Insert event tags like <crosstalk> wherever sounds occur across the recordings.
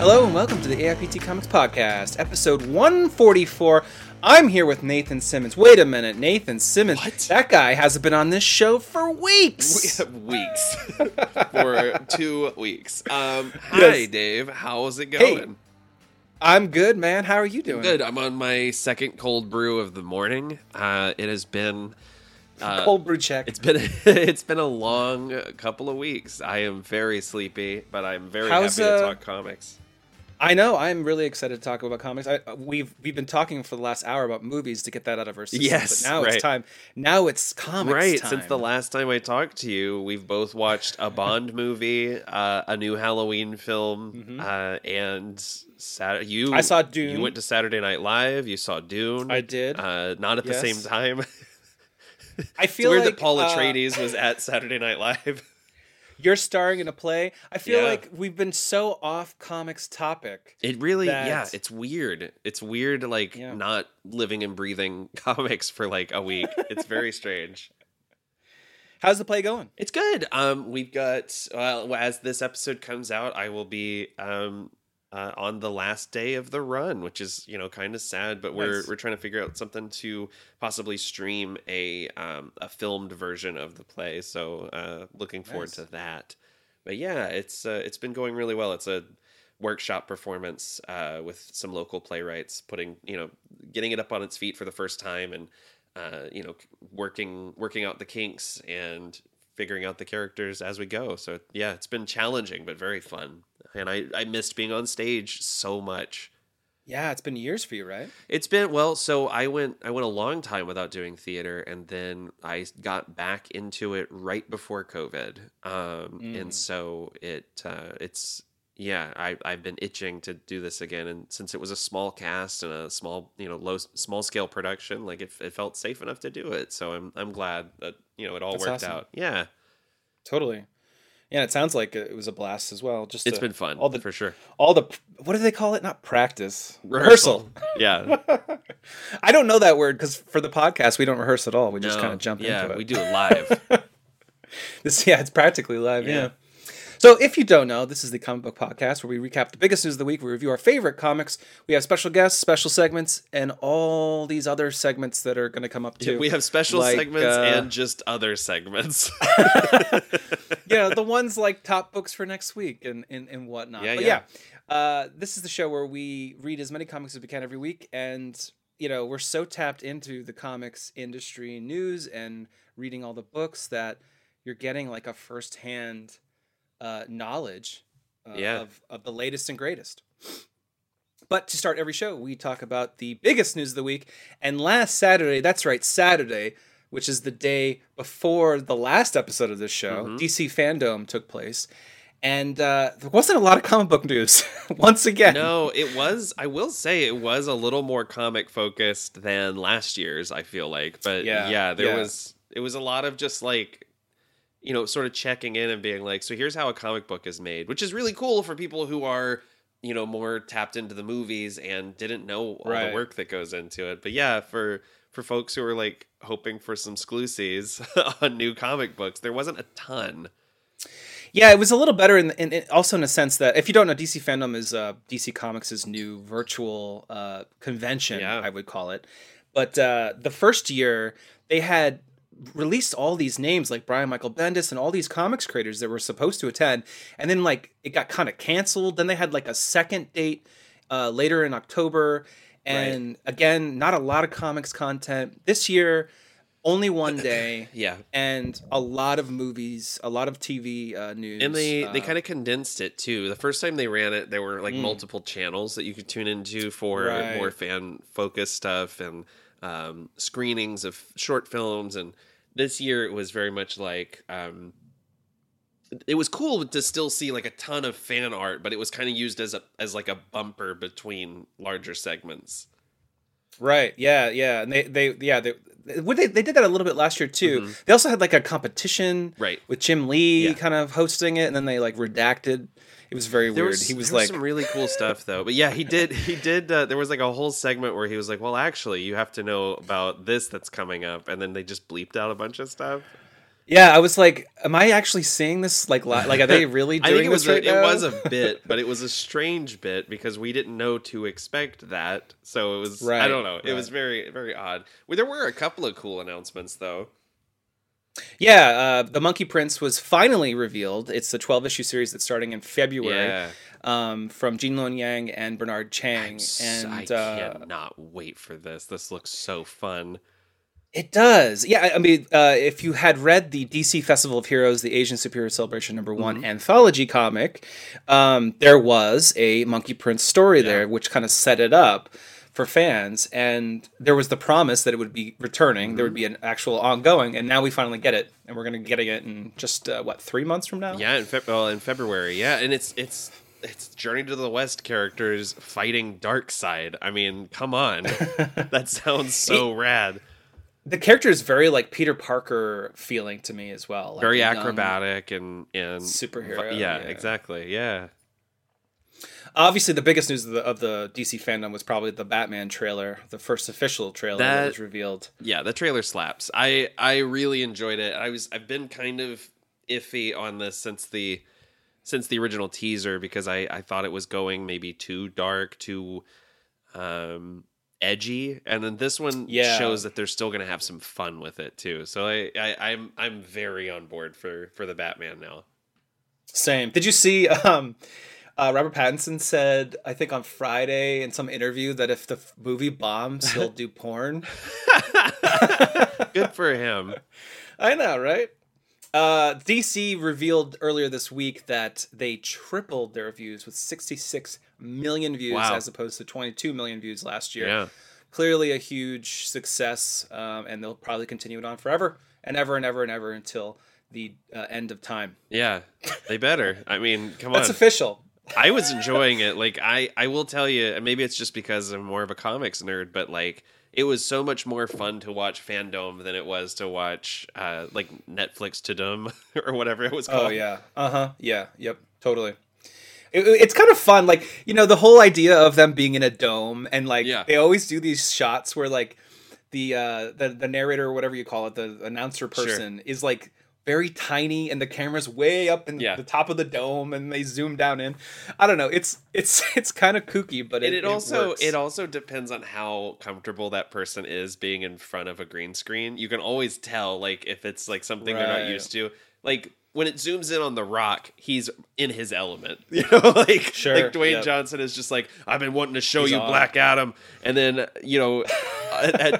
Hello and welcome to the AIPT Comics Podcast, episode 144. I'm here with Nathan Simmons. Wait a minute, Nathan Simmons. What? That guy hasn't been on this show for weeks. weeks <laughs> for two weeks. Um, hi, Dave. How's it Hey. going? I'm good, man. How are you doing? Good. I'm on my second cold brew of the morning. Uh, it has been. Uh, <laughs> Cold brew check. It's been <laughs> it's been a long couple of weeks. I am very sleepy, but I'm very How's, happy to uh, talk comics. I know. I'm really excited to talk about comics. I, we've we've been talking for the last hour about movies to get that out of our system. Yes, but now right. it's time. Now it's comics Right. time. Since the last time I talked to you, we've both watched a Bond <laughs> movie, uh, a new Halloween film, uh, and Sat- you. Mm-hmm. I saw Dune. You went to Saturday Night Live. You saw Dune. I did. Uh, not at the same time. <laughs> I It's feel weird like that Paul uh, Atreides was at Saturday Night Live. You're starring in a play. I feel Yeah. like we've been so off comics topic. It really, yeah, it's weird. It's weird, like Yeah. not living and breathing <laughs> comics for like a week. it's very <laughs> strange. How's the play going? It's good. Um, we've got well, as this episode comes out, I will be um uh, on the last day of the run, which is you know kind of sad, but we're Nice. we're trying to figure out something to possibly stream a um a filmed version of the play. So uh, looking forward Nice. to that. But yeah, it's uh, it's been going really well. It's a workshop performance uh, with some local playwrights putting you know getting it up on its feet for the first time and uh, you know working working out the kinks and figuring out the characters as we go so yeah it's been challenging but very fun and i i missed being on stage so much Yeah, it's been years for you, right? it's been well so i went i went a long time without doing theater and then i got back into it right before covid um Mm. and so it uh it's yeah i i've been itching to do this again and since it was a small cast and a small you know low small scale production like it, it felt safe enough to do it so i'm i'm glad that you know it all That's worked awesome. out yeah Totally. Yeah, it sounds like it was a blast as well. Just it's to- been fun All the for sure all the what do they call it? Not practice. Rehearsal. <laughs> Yeah <laughs> I don't know that word because for the podcast we don't rehearse at all. We just kind of jump yeah into it. we do it live <laughs> This yeah, it's practically live. Yeah. Yeah. So if you don't know, this is the comic book podcast where we recap the biggest news of the week. We review our favorite comics. We have special guests, special segments, and all these other segments that are going to come up too. we have special Like, segments uh, and just other segments <laughs> <laughs> yeah, the ones like top books for next week and and, and whatnot. Yeah, but yeah. yeah, uh, this is the show where we read as many comics as we can every week, and you know we're so tapped into the comics industry news and reading all the books that you're getting like a firsthand uh, knowledge uh, Yeah. of of the latest and greatest. But to start every show, we talk about the biggest news of the week. And last Saturday, that's right, Saturday, which is the day before the last episode of this show, Mhm. DC Fandom took place. And uh, there wasn't a lot of comic book news <laughs> once again. No, it was. I will say it was a little more comic focused than last year's. I feel like, but Yeah, yeah, there yeah. was. It was a lot of just like, you know, sort of checking in and being like, so here's how a comic book is made, which is really cool for people who are, you know, more tapped into the movies and didn't know all Right. the work that goes into it. But yeah, for for folks who are like hoping for some exclusives <laughs> on new comic books, there wasn't a ton. Yeah, it was a little better, in, in, in also in a sense that if you don't know, DC Fandom is uh, DC Comics' new virtual uh, convention, Yeah. I would call it. But uh, the first year, they had released all these names like Brian Michael Bendis and all these comics creators that were supposed to attend, and then like it got kind of canceled. Then they had like a second date uh, later in October, and again, not a lot of comics content this year. Only one <clears throat> day Yeah, and a lot of movies, a lot of TV uh, news. And they they uh, kind of condensed it too. The first time they ran it, there were like Mm. multiple channels that you could tune into for Right. more fan focused stuff and um, screenings of short films. And this year it was very much like um, it was cool to still see like a ton of fan art, but it was kind of used as a as like a bumper between larger segments. right, yeah, yeah, and they they yeah they. They, they did that a little bit last year too. Mhm. They also had like a competition Right. with Jim Lee Yeah. kind of hosting it, and then they like redacted. It was very There weird. was, he was there like, some really cool stuff though. But yeah, he did he did uh, there was like a whole segment where he was like, "Well, actually, you have to know about this that's coming up." And then they just bleeped out a bunch of stuff. Yeah, I was like, am I actually seeing this? Like, li- like are they <laughs> really doing I think it was this right a, it was a <laughs> bit, but it was a strange bit because we didn't know to expect that. So it was right, I don't know. It right. was very very odd. Well, there were a couple of cool announcements though. Yeah, uh, the Monkey Prince was finally revealed. It's the 12 issue series that's starting in February Yeah. um, from Gene Luen Yang and Bernard Chang. And I uh, cannot wait for this. This looks so fun. it does. Yeah, I- mean, uh, if you had read the DC Festival of Heroes, the Asian Superhero Celebration number one Mm-hmm. anthology comic, um, there was a Monkey Prince story there, which kind of set it up for fans. And there was the promise that it would be returning, there would be an actual ongoing. And now we finally get it. And we're going to be getting it in just, uh, what, three months from now? Yeah, in Feb- well, in February. Yeah, and it's it's it's Journey to the West characters fighting Dark Side. I mean, come on. <laughs> that sounds so rad. the character is very like Peter Parker feeling to me as well. like Very acrobatic and and Superhero, Yeah, yeah. exactly. Yeah. Obviously, the biggest news of the, of the DC fandom was probably the Batman trailer, the first official trailer that, That- was revealed. Yeah, the trailer slaps. I I really enjoyed it. I was I've been kind of iffy on this since the since the original teaser because I I thought it was going maybe too dark, too um edgy, and then this one Yeah. shows that they're still going to have some fun with it too. So I, I I'm I'm very on board for for the Batman now. Same. Did you see? Um, uh, Robert Pattinson said, I think on Friday in some interview, that if the f- movie bombs, he'll do porn. Good for him. <laughs> I know, right? Uh, DC revealed earlier this week that they tripled their views with 66 million views Wow. as opposed to 22 million views last year. Yeah. Clearly a huge success, um, and they'll probably continue it on forever and ever and ever and ever until the uh, end of time. Yeah. They better. I mean, come That's on. That's official. I was enjoying it. Like I, I will tell you, maybe it's just because I'm more of a comics nerd, but like it was so much more fun to watch Fandom than it was to watch uh like Netflix Tudum <laughs> or whatever it was called. Oh yeah. Uh huh. Yeah. Yep. Totally. It- it's kind of fun, like you know, the whole idea of them being in a dome and like Yeah. they always do these shots where like the uh the the narrator or whatever you call it, the announcer Sure. person is like very tiny and the camera's way up in Yeah. the top of the dome and they zoom down in. I don't know. It's it's <laughs> it's kind of kooky, but And it, it also works. it also depends on how comfortable that person is being in front of a green screen. You can always tell like if it's like something they're not used to. Like when it zooms in on the rock, he's in his element. <laughs> You know, like Sure, like Dwayne yep. Johnson is just like, I've been wanting to show He's you on. Black Adam. And then, you know, <laughs>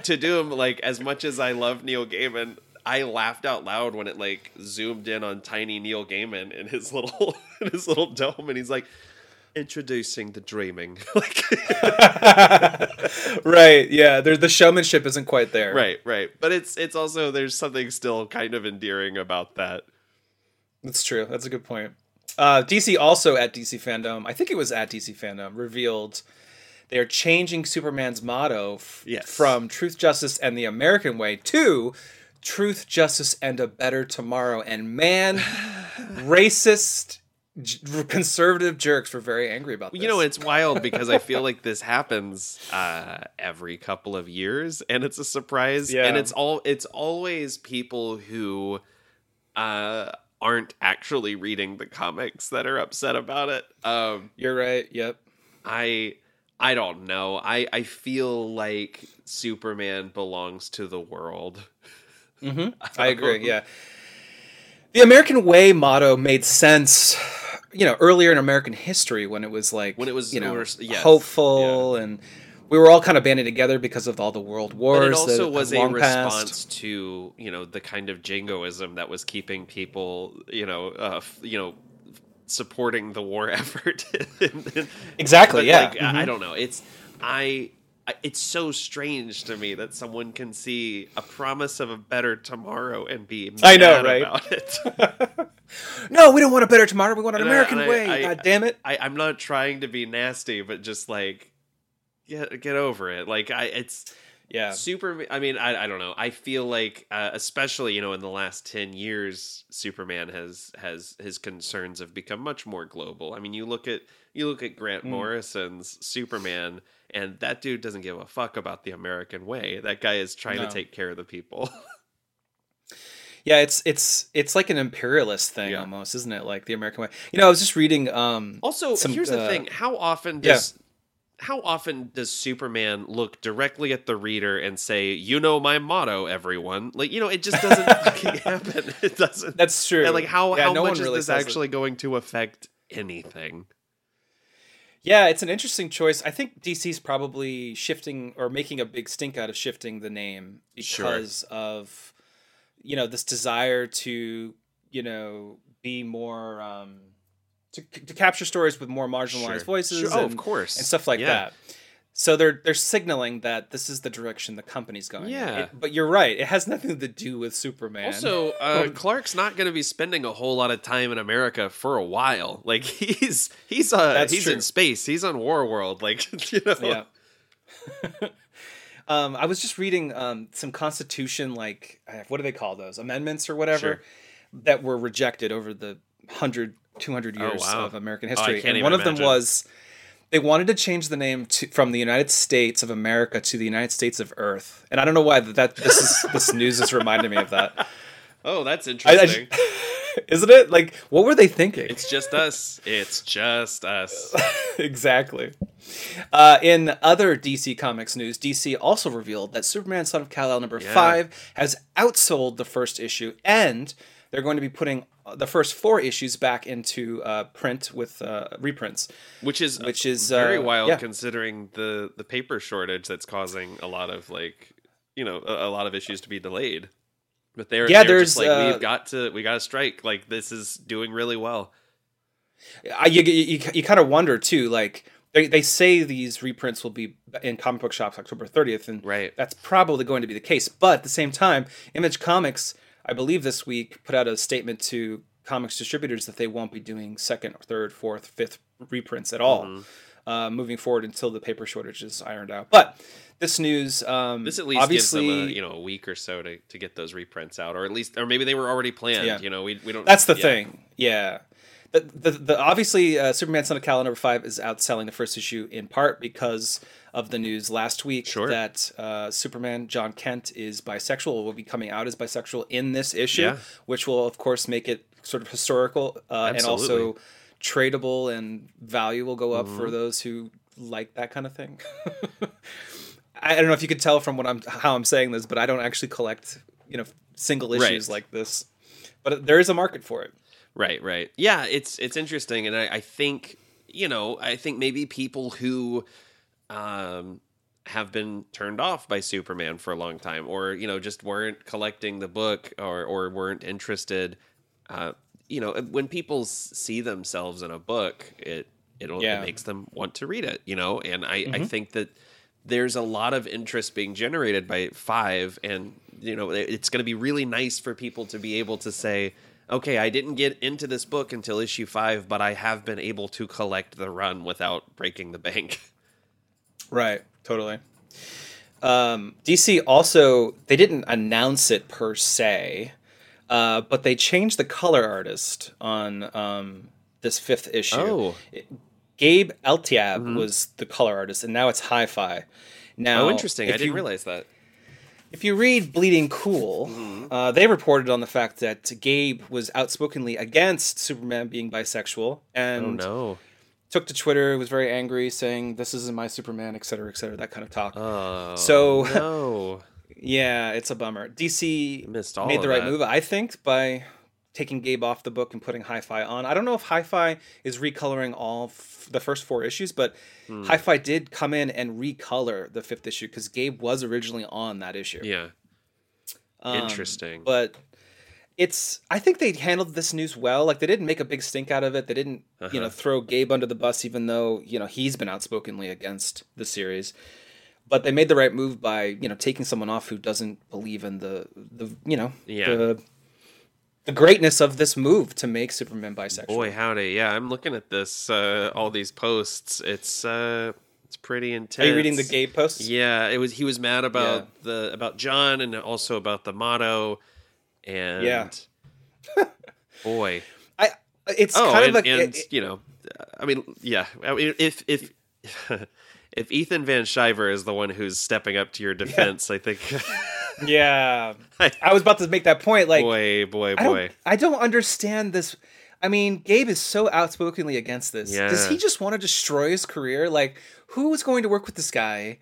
Tudum, like as much as I love Neil Gaiman, I laughed out loud when it like zoomed in on tiny Neil Gaiman in his little <laughs> in his little dome and he's like introducing the dreaming. <laughs> like <laughs> right. Yeah. There, the showmanship isn't quite there. right right but it's it's also there's something still kind of endearing about that That's true. That's a good point. Uh, DC also at DC Fandom, I think it was at DC Fandom, revealed they are changing Superman's motto f- Yes. from Truth, Justice, and the American Way to Truth, Justice, and a Better Tomorrow. And man, <sighs> racist, conservative jerks were very angry about this. you know it's wild because i feel like this happens uh every couple of years and it's a surprise Yeah. and it's all it's always people who uh aren't actually reading the comics that are upset about it um You're right. Yep. I I don't know. I I feel like Superman belongs to the world. <laughs> <laughs> I agree. Yeah. The American Way motto made sense, you know, earlier in American history when it was like When it was- you know, yes, hopeful and we were all kind of banded together because of all the world wars. But it also was a response to you know the kind of jingoism that was keeping people you know uh, you know supporting the war <laughs> effort. Exactly. But, yeah. like, I- I don't know. It's I. I- It's so strange to me that someone can see a promise of a better tomorrow and be I know, right? about it. <laughs> no, we don't want a better tomorrow. We want an And American I- way. I- God damn it. I, I'm not trying to be nasty, but just like get get over it. Like I, it's Yeah. super. I mean, I, I don't know. I feel like, uh, especially you know, in the last ten years, Superman has has his concerns have become much more global. I mean, you look at you look at Grant Mm. Morrison's Superman, and that dude doesn't give a fuck about the American way. That guy is trying No. to take care of the people. <laughs> Yeah, it's it's it's like an imperialist thing Yeah. almost, isn't it? Like the American way. You know, I was just reading. Um, Also, some, here's the uh, thing: how often yeah. does how often does Superman look directly at the reader and say, "You know my motto, everyone"? Like, you know, it just doesn't <laughs> fucking happen. It doesn't. That's true. And like, how Yeah, how no much is really this says it. actually going to affect anything? Yeah, it's an interesting choice. I think DC's probably shifting or making a big stink out of shifting the name Sure. because of you know this desire to you know be more um, to to capture stories with more marginalized Sure. voices. Sure. Oh, and, of course, and stuff like Yeah. that. So they're they're signaling that this is the direction the company's going. Yeah. It- but you're right; it has nothing to do with Superman. Also, <laughs> uh, Clark's not going to be spending a whole lot of time in America for a while. Like <laughs> he's he's uh That's he's true. in space. He's on War World. Like <laughs> you know. yeah. um, I was just reading um, some Constitution, like uh, what do they call those amendments or whatever, Sure. that were rejected over the 100, 200 Oh, years wow. of American Oh, history. can't and one of them was they wanted to change the name to, from the United States of America to the United States of Earth. And I don't know why that, that this is this news is reminding me of that. <laughs> Oh, that's interesting. I, <laughs> isn't it like what were they thinking? it's just us. It's just us. <laughs> exactly. Uh, in other DC Comics news, DC also revealed that Superman Son of Kal-El number Yeah. five has outsold the first issue, and they're going to be putting the first four issues back into uh, print with uh, reprints. which is Which is, very uh, wild yeah. considering the the paper shortage that's causing a lot of like you know a, a lot of issues to be delayed. But they're Yeah, they're just there's, like uh, we've got to we got to strike. Like this is doing really well. I, you you, you kind of wonder too, like. They, they say these reprints will be in comic book shops October 30th, and Right. that's probably going to be the case. But at the same time, Image Comics, I believe this week, put out a statement to comics distributors that they won't be doing second, third, fourth, fifth reprints at all Mm-hmm. uh, moving forward until the paper shortage is ironed out. But this news, um, This at least obviously, gives them a, you know a week or so to, to get those reprints out, or at least or maybe they were already planned. Yeah. You know we we don't. That's the yeah. thing. Yeah. The, the, the obviously uh, Superman Son of Kal number five is outselling the first issue in part because of the news last week Sure. that uh, Superman Jon Kent is bisexual will be coming out as bisexual in this issue, Yeah. which will of course make it sort of historical uh, and also tradable and value will go up Mm-hmm. for those who like that kind of thing. <laughs> I don't know if you could tell from what I'm how I'm saying this, but I don't actually collect you know single issues Right. like this. But there is a market for it. Right, right. Yeah, it's it's interesting, and I, I think you know I think maybe people who um, have been turned off by Superman for a long time, or you know just weren't collecting the book, or or weren't interested. Uh, you know, when people see themselves in a book, it it'll Yeah. it makes them want to read it. You know, and I I think that there's a lot of interest being generated by five and you know it's going to be really nice for people to be able to say okay i didn't get into this book until issue five but i have been able to collect the run without breaking the bank <laughs> Right, totally. Um, DC also they didn't announce it per se, uh, but they changed the color artist on um, this fifth issue. Oh. Gabe Eltaeb was the color artist, and now it's Hi-Fi. Now, oh interesting i didn't you- realize that If you read Bleeding Cool, Mm-hmm. uh, they reported on the fact that Gabe was outspokenly against Superman being bisexual, and oh no took to Twitter, was very angry, saying "This isn't my Superman," et cetera, et cetera, that kind of talk. oh So- no <laughs> Yeah, it's a bummer. DC Missed all made the right that. move, I think, by taking Gabe off the book and putting Hi-Fi on. I don't know if Hi-Fi is recoloring all f- the first four issues, but Hmm. Hi-Fi did come in and recolor the fifth issue because Gabe was originally on that issue. yeah Um, interesting But it's I think they handled this news well. Like they didn't make a big stink out of it. They didn't, you know, Uh-huh. throw Gabe under the bus, even though you know he's been outspokenly against the series. But they made the right move by you know taking someone off who doesn't believe in the the you know Yeah. the the greatness of this move to make Superman bisexual. boy howdy yeah i'm looking at this uh all these posts it's uh it's pretty intense Are you reading the gay posts? Yeah, it was. He was mad about Yeah. the about Jon and also about the motto, and Yeah. <laughs> boy, I it's oh, kind and, of a and it- you know, I mean, yeah, I mean, if if <laughs> if Ethan Van Sciver is the one who's stepping up to your defense, I think <laughs> Yeah, I was about to make that point. Like, boy, boy, I boy. don't, I don't understand this. I mean, Gabe is so outspokenly against this. Does he just want to destroy his career? Like, who is going to work with this guy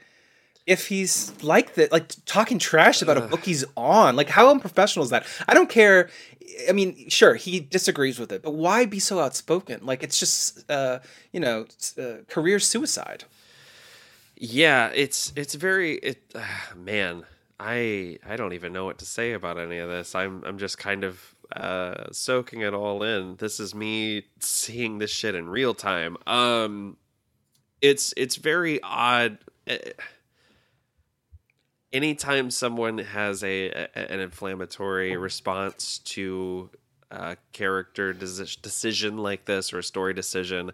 if he's like that, like talking trash about a book he's on? Like, how unprofessional is that? I don't care. I mean, sure, he disagrees with it, but why be so outspoken? Like, it's just, uh, you know, uh, career suicide. Yeah, it's it's very it ah, man. I I don't even know what to say about any of this. I'm I'm just kind of uh soaking it all in. This is me seeing this shit in real time. Um it's it's very odd Eh, anytime someone has a, a an inflammatory response to a character deci- decision like this or a story decision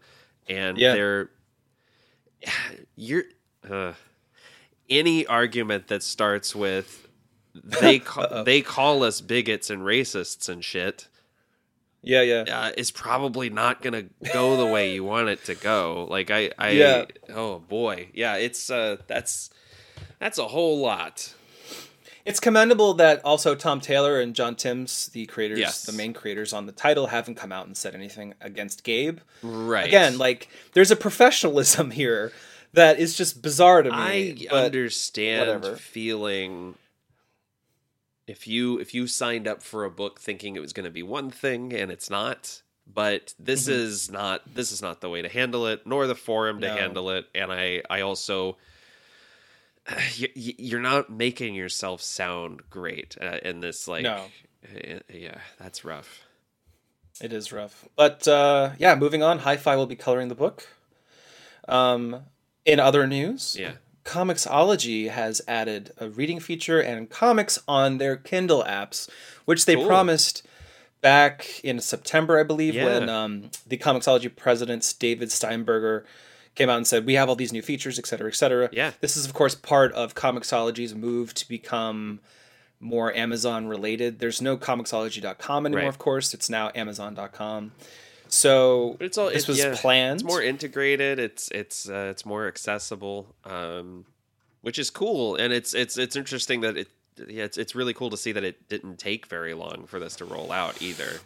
and Yeah. they're <sighs> you're uh, any argument that starts with <laughs> they call, they call us bigots and racists and shit Yeah, yeah. uh, is probably not gonna go the way you want it to go. Like I, I <laughs> Yeah. oh boy, yeah, it's uh, that's that's a whole lot. It's commendable that also Tom Taylor and John Timms, the creators, Yes. the main creators on the title, haven't come out and said anything against Gabe. Right Again, like there's a professionalism <laughs> here that is just bizarre to me. I understand whatever. feeling if you if you signed up for a book thinking it was going to be one thing and it's not but this Mhm. is not this is not the way to handle it nor the forum to No. handle it and i i also <sighs> you're not making yourself sound great uh, in this like No. uh, yeah that's rough It is rough. But uh, yeah, moving on. Hi-Fi will be coloring the book. Um, in other news, yeah Comixology has added a reading feature and comics on their Kindle apps, which they Cool. promised back in September, I believe, Yeah. when um, the Comixology president, David Steinberger, came out and said, We have all these new features, et cetera, et cetera. Yeah. This is, of course, part of Comixology's move to become more Amazon related. There's no Comixology.com anymore, Right. of course. It's now Amazon.com. So But it's all this it- was yeah, planned. It's more integrated. It's it's uh, it's more accessible, um, which is cool. And it's it's it's interesting that it yeah it's it's really cool to see that it didn't take very long for this to roll out either.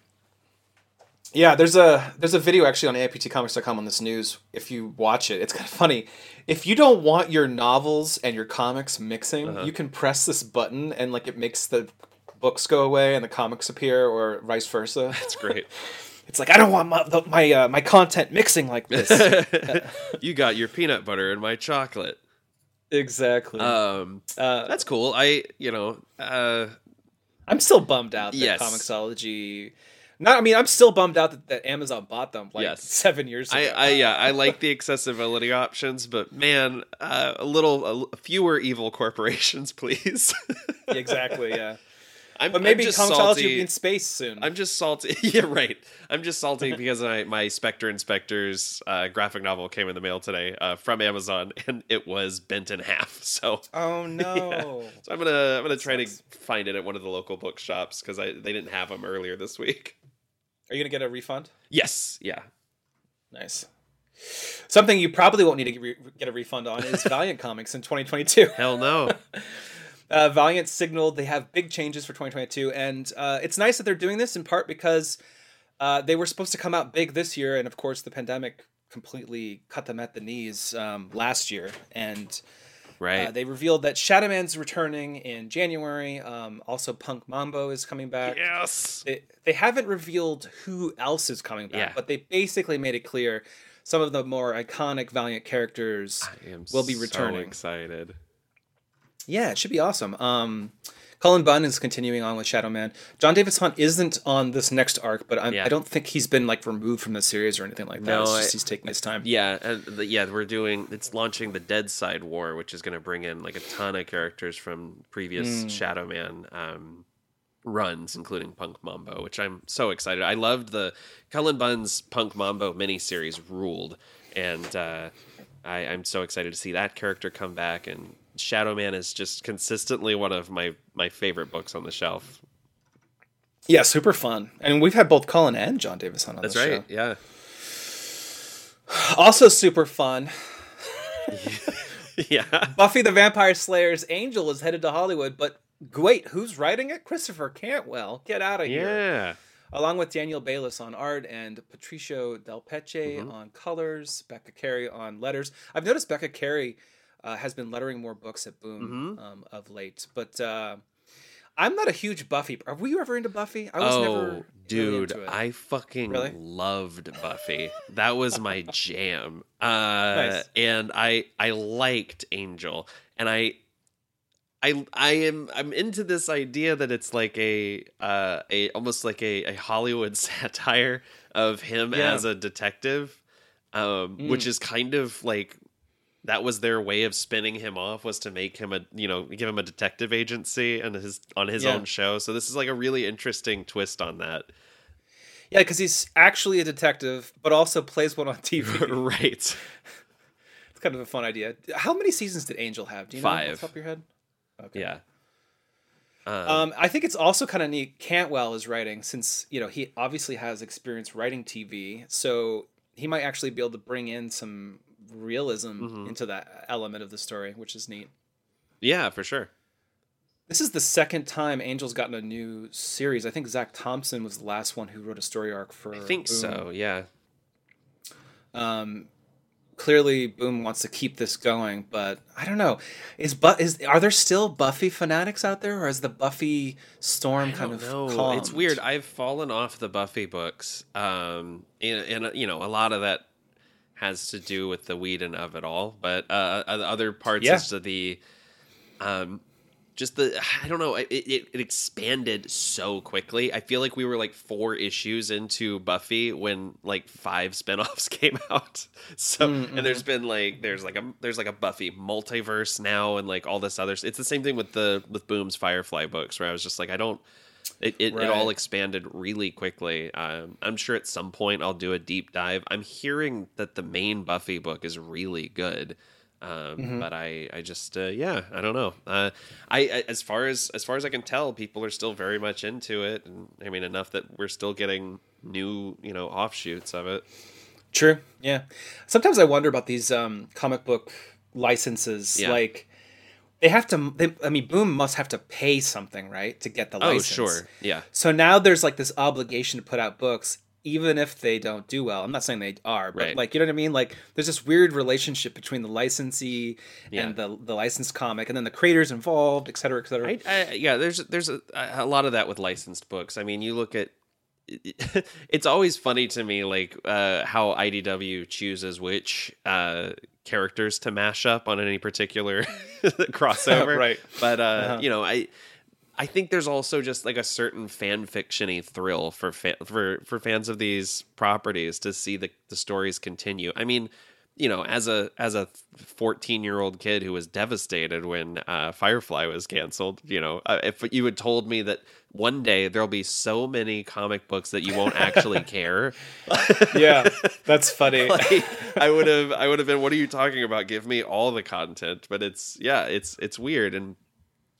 Yeah, there's a there's a video actually on aiptcomics.com on this news. If you watch it, it's kind of funny. If you don't want your novels and your comics mixing, Uh-huh. you can press this button and like it makes the books go away and the comics appear, or vice versa. That's great. <laughs> It's like I don't want my the, my uh, my content mixing like <laughs> this. <laughs> you got your peanut butter and my chocolate. exactly. Um, uh, that's cool. I you know uh, I'm still bummed out that Yes. Comixology. Not, I mean, I'm still bummed out that, that Amazon bought them like Yes. seven years ago. I, I yeah I <laughs> like the accessibility options, but man, uh, a little a, fewer evil corporations, <laughs> please. exactly, yeah. <laughs> I'm, But maybe I'm just salty. be in space soon. I'm just salty. yeah, right. I'm just salty because I, my Spectre Inspectors uh, graphic novel came in the mail today uh, from Amazon, and it was bent in half. So, oh no. so I'm gonna I'm gonna try to find it at one of the local bookshops because I they didn't have them earlier this week. Are you gonna get a refund? Yes, yeah. Nice. Something you probably won't need to get a refund on is <laughs> Valiant Comics in 2022. Hell no. <laughs> Uh, Valiant signaled they have big changes for 2022, and uh, it's nice that they're doing this in part because uh, they were supposed to come out big this year, and of course the pandemic completely cut them at the knees um, last year, and Right. uh, they revealed that Shadowman's returning in January. Um, also, Punk Mambo is coming back. yes. They, they haven't revealed who else is coming back, Yeah. but they basically made it clear some of the more iconic Valiant characters will be so returning. excited. Yeah, it should be awesome. Um, Cullen Bunn is continuing on with Shadow Man. Jon Davis Hunt isn't on this next arc, but I'm, Yeah. I don't think he's been like removed from the series or anything like that. No, it's I- he's taking his time. Yeah, and the, yeah, we're doing. It's launching the Dead Side War, which is going to bring in like a ton of characters from previous Mm. Shadow Man um, runs, including Punk Mambo, which I'm so excited. I loved the Cullen Bunn's Punk Mambo miniseries, ruled, and uh, I, I'm so excited to see that character come back. And Shadow Man is just consistently one of my my favorite books on the shelf. Yeah, super fun. And we've had both Cullen and Jon Davis Hunt on That's right. Yeah. <sighs> Also super fun. <laughs> yeah. Buffy the Vampire Slayer's Angel is headed to Hollywood, but Wait, who's writing it? Christopher Cantwell. Get out of here. Yeah. Along with Daniel Bayliss on art and Patricio Delpeche Mhm. on colors, Becca Carey on letters. I've noticed Becca Carey uh, has been lettering more books at Boom Mhm. um, of late, but uh, I'm not a huge Buffy. Are you ever into Buffy? I was oh, never really dude, it. I fucking Really? loved Buffy. that was my <laughs> jam. Uh, Nice. and I I liked Angel, and I. I, I am I'm into this idea that it's like a uh, a almost like a, a Hollywood <laughs> satire of him Yeah. as a detective, um, Mm. which is kind of like that was their way of spinning him off was to make him a you know give him a detective agency and his on his Yeah. own show. So this is like a really interesting twist on that. Yeah, because he's actually a detective, but also plays one on TV. <laughs> right. it's kind of a fun idea. How many seasons did Angel have? Do you know off Five. top of your head? Okay. Yeah. Um, Um, I think it's also kind of neat. Cantwell is writing since you know he obviously has experience writing TV, so he might actually be able to bring in some realism Mhm. into that element of the story, which is neat. yeah, for sure. This is the second time Angel's gotten a new series. I think Zac Thompson was the last one who wrote a story arc for. I think Boom. so. Yeah. Um, clearly, Boom wants to keep this going, but I don't know. Is but is are there still Buffy fanatics out there, or is the Buffy storm kind of know. calmed? It's weird. I've fallen off the Buffy books, um, and, and you know a lot of that has to do with the Whedon of it all, but uh, other parts Yeah. is to the, um, just the I don't know. It, it it expanded so quickly. I feel like we were like four issues into Buffy when like five spinoffs <laughs> came out. So Mm, and there's been like there's like a there's like a Buffy multiverse now and like all this other. It's the same thing with the with Boom's Firefly books where I was just like I don't. It, it, it all Right. expanded really quickly. Um, I'm sure at some point I'll do a deep dive. I'm hearing that the main Buffy book is really good, um, Mm-hmm. but I, I just, uh, yeah, I don't know. Uh, I, I, as far as as far as I can tell, people are still very much into it, and I mean enough that we're still getting new, you know, offshoots of it. True. Yeah. Sometimes I wonder about these um, comic book licenses. Yeah. Like they have to. They, I mean, Boom must have to pay something, right, to get the license. Oh, license. sure, yeah, So now there's like this obligation to put out books, even if they don't do well. I'm not saying they are, but Right. like you know what I mean. Like there's this weird relationship between the licensee Yeah. and the the licensed comic, and then the creators involved, et cetera, et cetera. I, I, yeah, there's there's a, a lot of that with licensed books. I mean, you look at <laughs> it's always funny to me like uh, how IDW chooses which uh, characters to mash up on any particular <laughs> <laughs> crossover. Right. But uh, Uh-huh. you know, I I think there's also just like a certain fan fictiony thrill for fa- for for fans of these properties to see the the stories continue. I mean, you know, as a as a 14 year old kid who was devastated when uh, Firefly was canceled, you know, uh, if you had told me that one day there'll be so many comic books that you won't actually <laughs> care, yeah, that's funny. <laughs> like, I would have I would have been, what are you talking about? Give me all the content. But it's yeah, it's it's weird and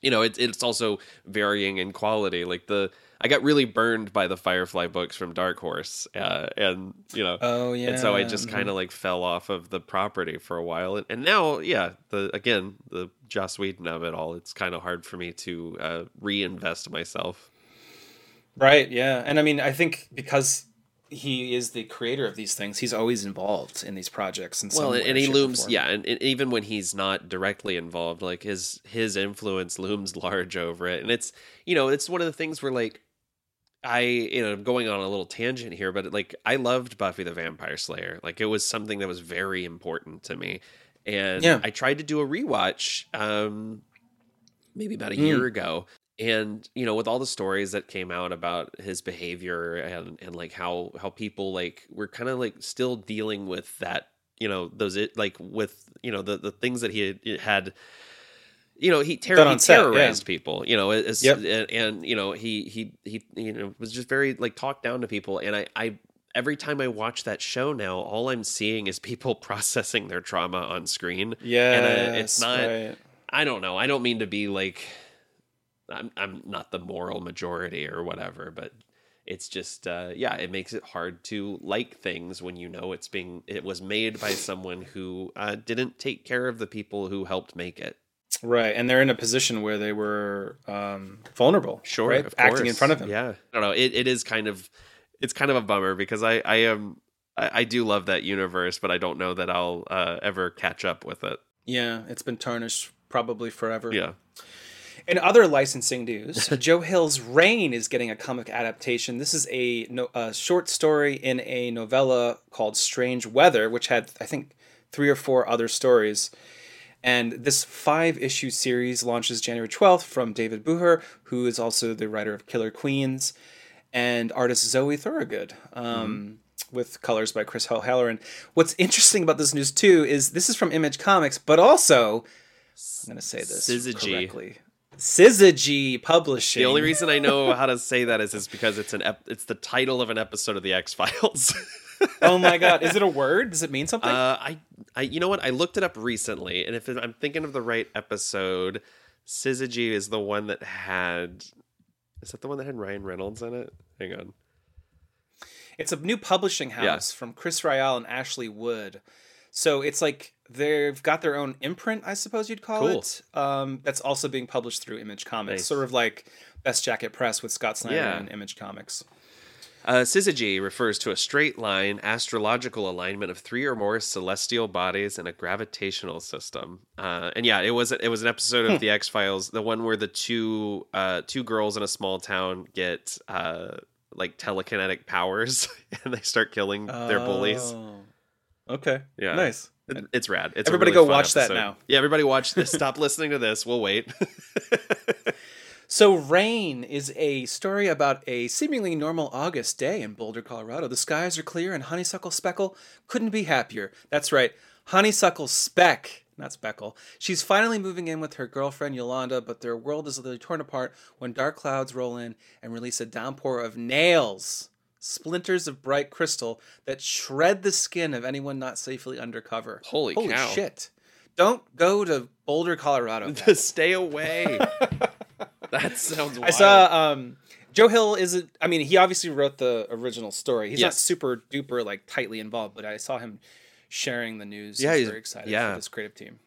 you know, it's it's also varying in quality. Like the I got really burned by the Firefly books from Dark Horse, uh, and you know, oh yeah. and so I just mhm. kind of like fell off of the property for a while, and, and now, yeah, the again the Joss Whedon of it all. It's kind of hard for me to uh, reinvest myself. Right, yeah. And I mean, I think because he is the creator of these things, he's always involved in these projects. And Well, and, and he looms, yeah, and, and even when he's not directly involved, like his his influence looms large over it, and it's you know it's one of the things where like I you know I'm going on a little tangent here, but like I loved Buffy the Vampire Slayer, like it was something that was very important to me, and Yeah. I tried to do a rewatch, um, maybe about a Mm. year ago. And you know, with all the stories that came out about his behavior and and like how how people like were kind of like still dealing with that you know those it like with you know the the things that he had, had you know he, Done he on set, yeah. terrorized people you know as, Yep. and, and you know he he he you know was just very like talked down to people and i i every time i watch that show now all i'm seeing is people <laughs> processing their trauma on screen yeah, and, uh, it's not- Right. i don't know i don't mean to be like i'm i'm not the moral majority or whatever but it's just uh, yeah it makes it hard to like things when you know it's being it was made by someone who uh, didn't take care of the people who helped make it Right, and they're in a position where they were um, vulnerable. Sure, right? acting in front of him. Yeah, I don't know. It, it is kind of, it's kind of a bummer because I I am I, I do love that universe, but I don't know that I'll uh, ever catch up with it. Yeah, it's been tarnished probably forever. Yeah. In other licensing news, <laughs> Joe Hill's Rain is getting a comic adaptation. This is a, no, a short story in a novella called Strange Weather, which had, I think, three or four other stories. And this five issue series launches January 12th from David Booher, who is also the writer of Killer Queens, and artist Zoe Thorogood. Um, With colors by Chris O'Halloran. What's interesting about this news too is this is from Image Comics, but also I'm going to say this Syzygy. correctly. Syzygy Publishing. The only reason I know how to say that is is because it's an ep- it's the title of an episode of the X Files. <laughs> oh my god, is it a word? Does it mean something? Uh, I, I, you know what? I looked it up recently, and if I'm thinking of the right episode, Syzygy is the one that had. Is that the one that had Ryan Reynolds in it? Hang on. It's a new publishing house from Chris Ryall and Ashley Wood. So it's like they've got their own imprint, I suppose you'd call Cool. it. Um, that's also being published through Image Comics, Nice. sort of like Best Jackett Press with Scott Snyder Yeah. and Image Comics. Uh, Syzygy refers to a straight line astrological alignment of three or more celestial bodies in a gravitational system. Uh, and yeah, it was it was an episode of the X Files, the one where the two uh, two girls in a small town get uh, like telekinetic powers <laughs> and they start killing their bullies. Oh. Okay. Yeah. Nice. It- It's rad. It's Everybody really go watch that now. Yeah, everybody watch this. Stop <laughs> listening to this. We'll wait. <laughs> So, Rain is a story about a seemingly normal August day in Boulder, Colorado. The skies are clear, and Honeysuckle Speckle couldn't be happier. That's right, Honeysuckle Speck, not Speckle. She's finally moving in with her girlfriend Yolanda, but their world is literally torn apart when dark clouds roll in and release a downpour of nails, splinters of bright crystal that shred the skin of anyone not safely undercover. Holy cow. shit! Don't go to Boulder, Colorado. <laughs> Just stay away. <laughs> <laughs> that sounds. Wild. I saw um, Joe Hill isn't. I mean, he obviously wrote the original story. He's not super duper like tightly involved, but I saw him sharing the news. Yeah, he's he's- very excited yeah. for this creative team.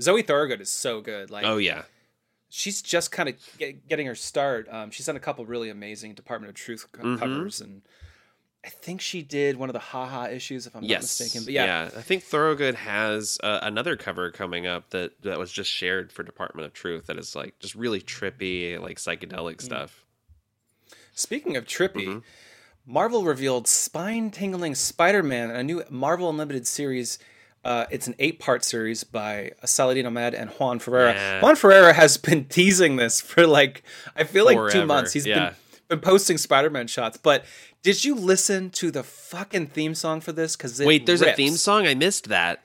Zoe Thorogood is so good. Like, Oh yeah. she's just kind of get, getting her start. Um, she's done a couple really amazing Department of Truth Mhm. covers, and I think she did one of the haha issues, if I'm yes. not mistaken. But yeah, I think Thorogood has uh, another cover coming up that that was just shared for Department of Truth that is like just really trippy, like psychedelic Mm. stuff. Speaking of trippy, Mm-hmm. Marvel revealed spine-tingling Spider-Man, a new Marvel Unlimited series. Uh, it's an eight-part series by Saladin Ahmed and Juan Ferreyra. Yeah. Juan Ferreyra has been teasing this for like I feel like two months. He's yeah. been been posting Spider-Man shots. But did you listen to the fucking theme song for this? Because Wait, there's a theme song. I missed that.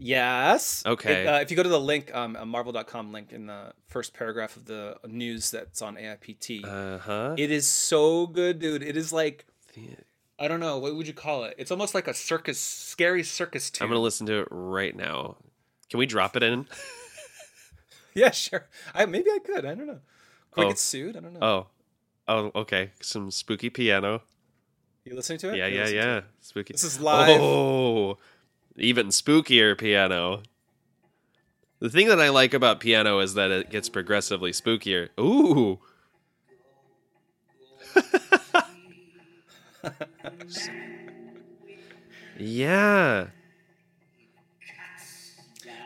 Yes. Okay. It, uh, if you go to the link, um, a Marvel.com link in the first paragraph of the news that's on AIPT, Uh huh. it is so good, dude. It is like I don't know what would you call it. It's almost like a circus, scary circus tune. I'm gonna listen to it right now. Can we drop it in? <laughs> Yeah, sure. I maybe I could. I don't know. Could I Oh. get sued? I don't know. Oh, oh, okay. Some spooky piano. you listening to it? Yeah, yeah, yeah. Spooky. This is live. Oh, even spookier piano. The thing that I like about piano is that it gets progressively spookier. Ooh. <laughs> yeah.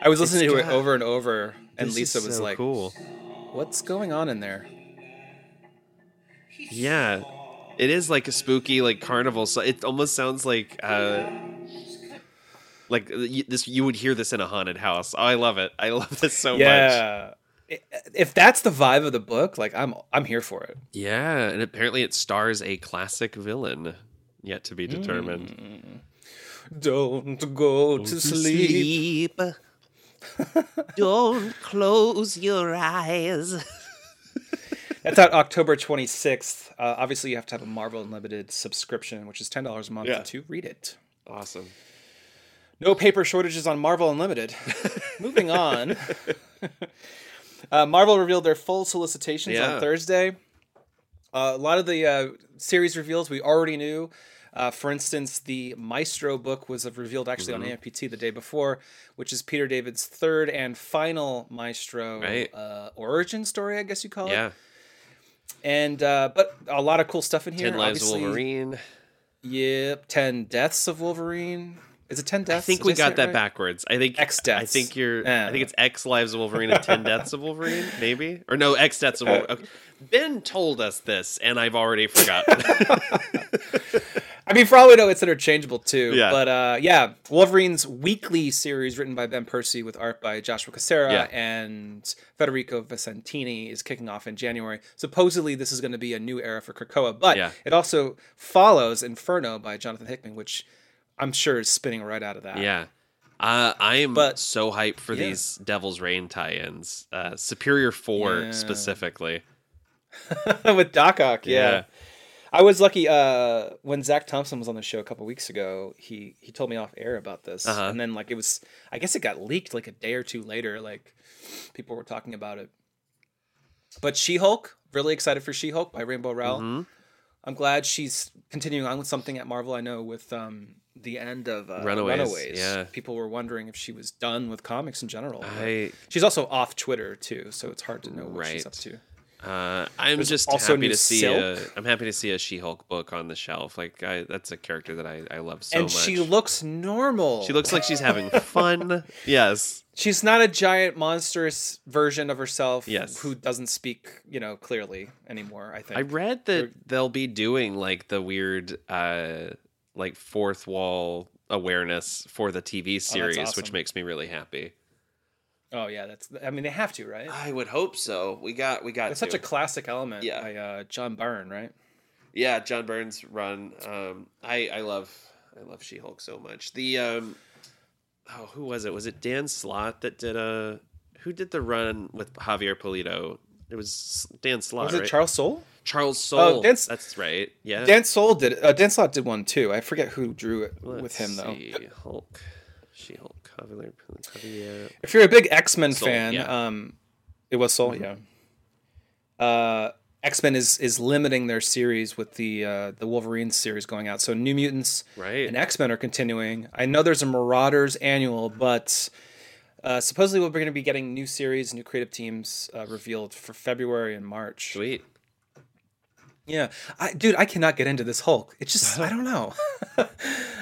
I was listening to it over and over, and This Lisa is was so like, cool. "What's going on in there?" Yeah. It is like a spooky like carnival. So it almost sounds like uh like uh, this you would hear this in a haunted house. Oh, I love it. I <laughs> love this so much. yeah. I- If that's the vibe of the book, like I'm, I'm here for it. Yeah, and apparently it stars a classic villain yet to be determined. Don't go to sleep. <laughs> Don't close your eyes. <laughs> That's out October 26th. Uh, obviously, you have to have a Marvel Unlimited subscription, which is ten dollars a month Yeah. to read it. Awesome. No paper shortages on Marvel Unlimited. <laughs> Moving on. <laughs> uh, Marvel revealed their full solicitations Yeah. on Thursday. Uh, a lot of the uh, series reveals we already knew. Uh, for instance, the Maestro book was revealed actually Mm-hmm. on AIPT the day before, which is Peter David's third and final Maestro Right. uh, origin story, I guess you call it. And uh, but a lot of cool stuff in here. Ten Lives of Obviously- Wolverine. Yep, ten deaths of Wolverine. Is it ten deaths? I think Did we say got that right? backwards. I think X deaths. I think you're. I think it's X Lives of Wolverine and Ten <laughs> Deaths of Wolverine, maybe or no X Deaths of Wolverine. Okay. Ben told us this, and I've already forgotten. <laughs> <laughs> I mean, for all we know, it's interchangeable too. Yeah. But uh, yeah, Wolverine's weekly series, written by Ben Percy with art by Joshua Cassara Yeah. and Federico Vicentini, is kicking off in January. Supposedly, this is going to be a new era for Krakoa, but Yeah. it also follows Inferno by Jonathan Hickman, which I'm sure is spinning right out of that. yeah. Uh, I am But- so hyped for yeah. these Devil's Reign tie-ins. Uh, Superior Four specifically. <laughs> with Doc Ock. Yeah. I was lucky uh, when Zac Thompson was on the show a couple weeks ago. He he told me off air about this, Uh-huh. and then like it was, I guess it got leaked like a day or two later. Like people were talking about it. But She Hulk, really excited for She Hulk by Rainbow Rowell. Mhm. I'm glad she's continuing on with something at Marvel. I know with um, the end of uh, Runaways, Runaways, yeah. people were wondering if she was done with comics in general. I She's also off Twitter too, so it's hard to know what she's up to. Uh, I'm There's just also happy to see a. Silk. I'm happy to see a She-Hulk book on the shelf. Like I, that's a character that I, I love so and much. And she looks normal. She looks like she's having fun. <laughs> yes. She's not a giant monstrous version of herself Yes. who doesn't speak, you know, clearly anymore, I think. I read that they'll be doing like the weird uh like fourth wall awareness for the TV series, which awesome. makes me really happy. Oh yeah, that's I mean they have to, right? I would hope so. We got we got It's such a classic element Yeah. by uh, John Byrne, right? Yeah, John Byrne's run. Um I I love I love She-Hulk so much. The um oh, who was it? Was it Dan Slott that did a who did the run with Javier Pulido? It was Dan Slott, Was it right? Charles Soule? Charles Soule. Oh, Dan That's right. Yeah. Dan Soule did uh, Dan Slott did one too. I forget who drew it with Let's him though. see. Hulk. She Hulk. Javier Javier- If you're a big X Men fan, yeah. Mm-hmm. um, it was Soule, yeah. Uh, X Men is is limiting their series with the uh, the Wolverine series going out. So New Mutants Right. and X Men are continuing. I know there's a Marauders annual, but uh, supposedly we're going to be getting new series, new creative teams uh, revealed for February and March. Sweet. Yeah, I, dude, I cannot get into this Hulk. It's just I <laughs> don't know. <laughs>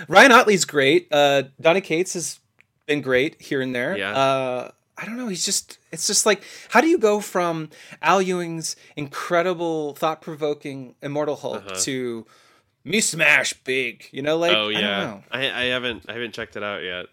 Ryan Ottley's great. Uh, Donny Cates has been great here and there. Yeah. Uh, I don't know. He's just. It's just like how do you go from Al Ewing's incredible, thought-provoking Immortal Hulk Uh-huh. to me smash big? You know, like oh I don't yeah. know. I, I haven't I haven't checked it out yet.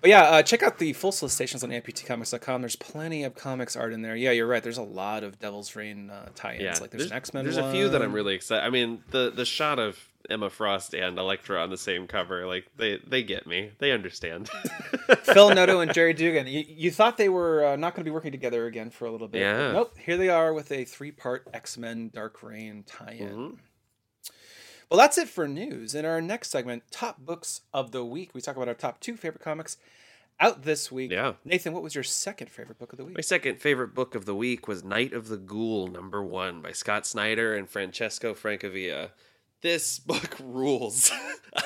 But yeah, uh, check out the full solicitations on aiptcomics.com. There's plenty of comics art in there. Yeah, you're right. There's a lot of Devil's Reign uh, tie-ins. Yeah. Like there's, an X Men. There's a few that I'm really excited. I mean, the the shot of Emma Frost and Elektra on the same cover, like they they get me. They understand. <laughs> Phil Noto and Gerry <laughs> Duggan. You, you thought they were uh, not going to be working together again for a little bit. Yeah. Nope. Here they are with a three-part X-Men Dark Reign tie-in. Mhm. Well, that's it for news. In our next segment, top books of the week, we talk about our top two favorite comics out this week. Yeah. Nathan, what was your second favorite book of the week? My second favorite book of the week was Night of the Ghoul, number one, by Scott Snyder and Francesco Francavilla. This <laughs> book rules.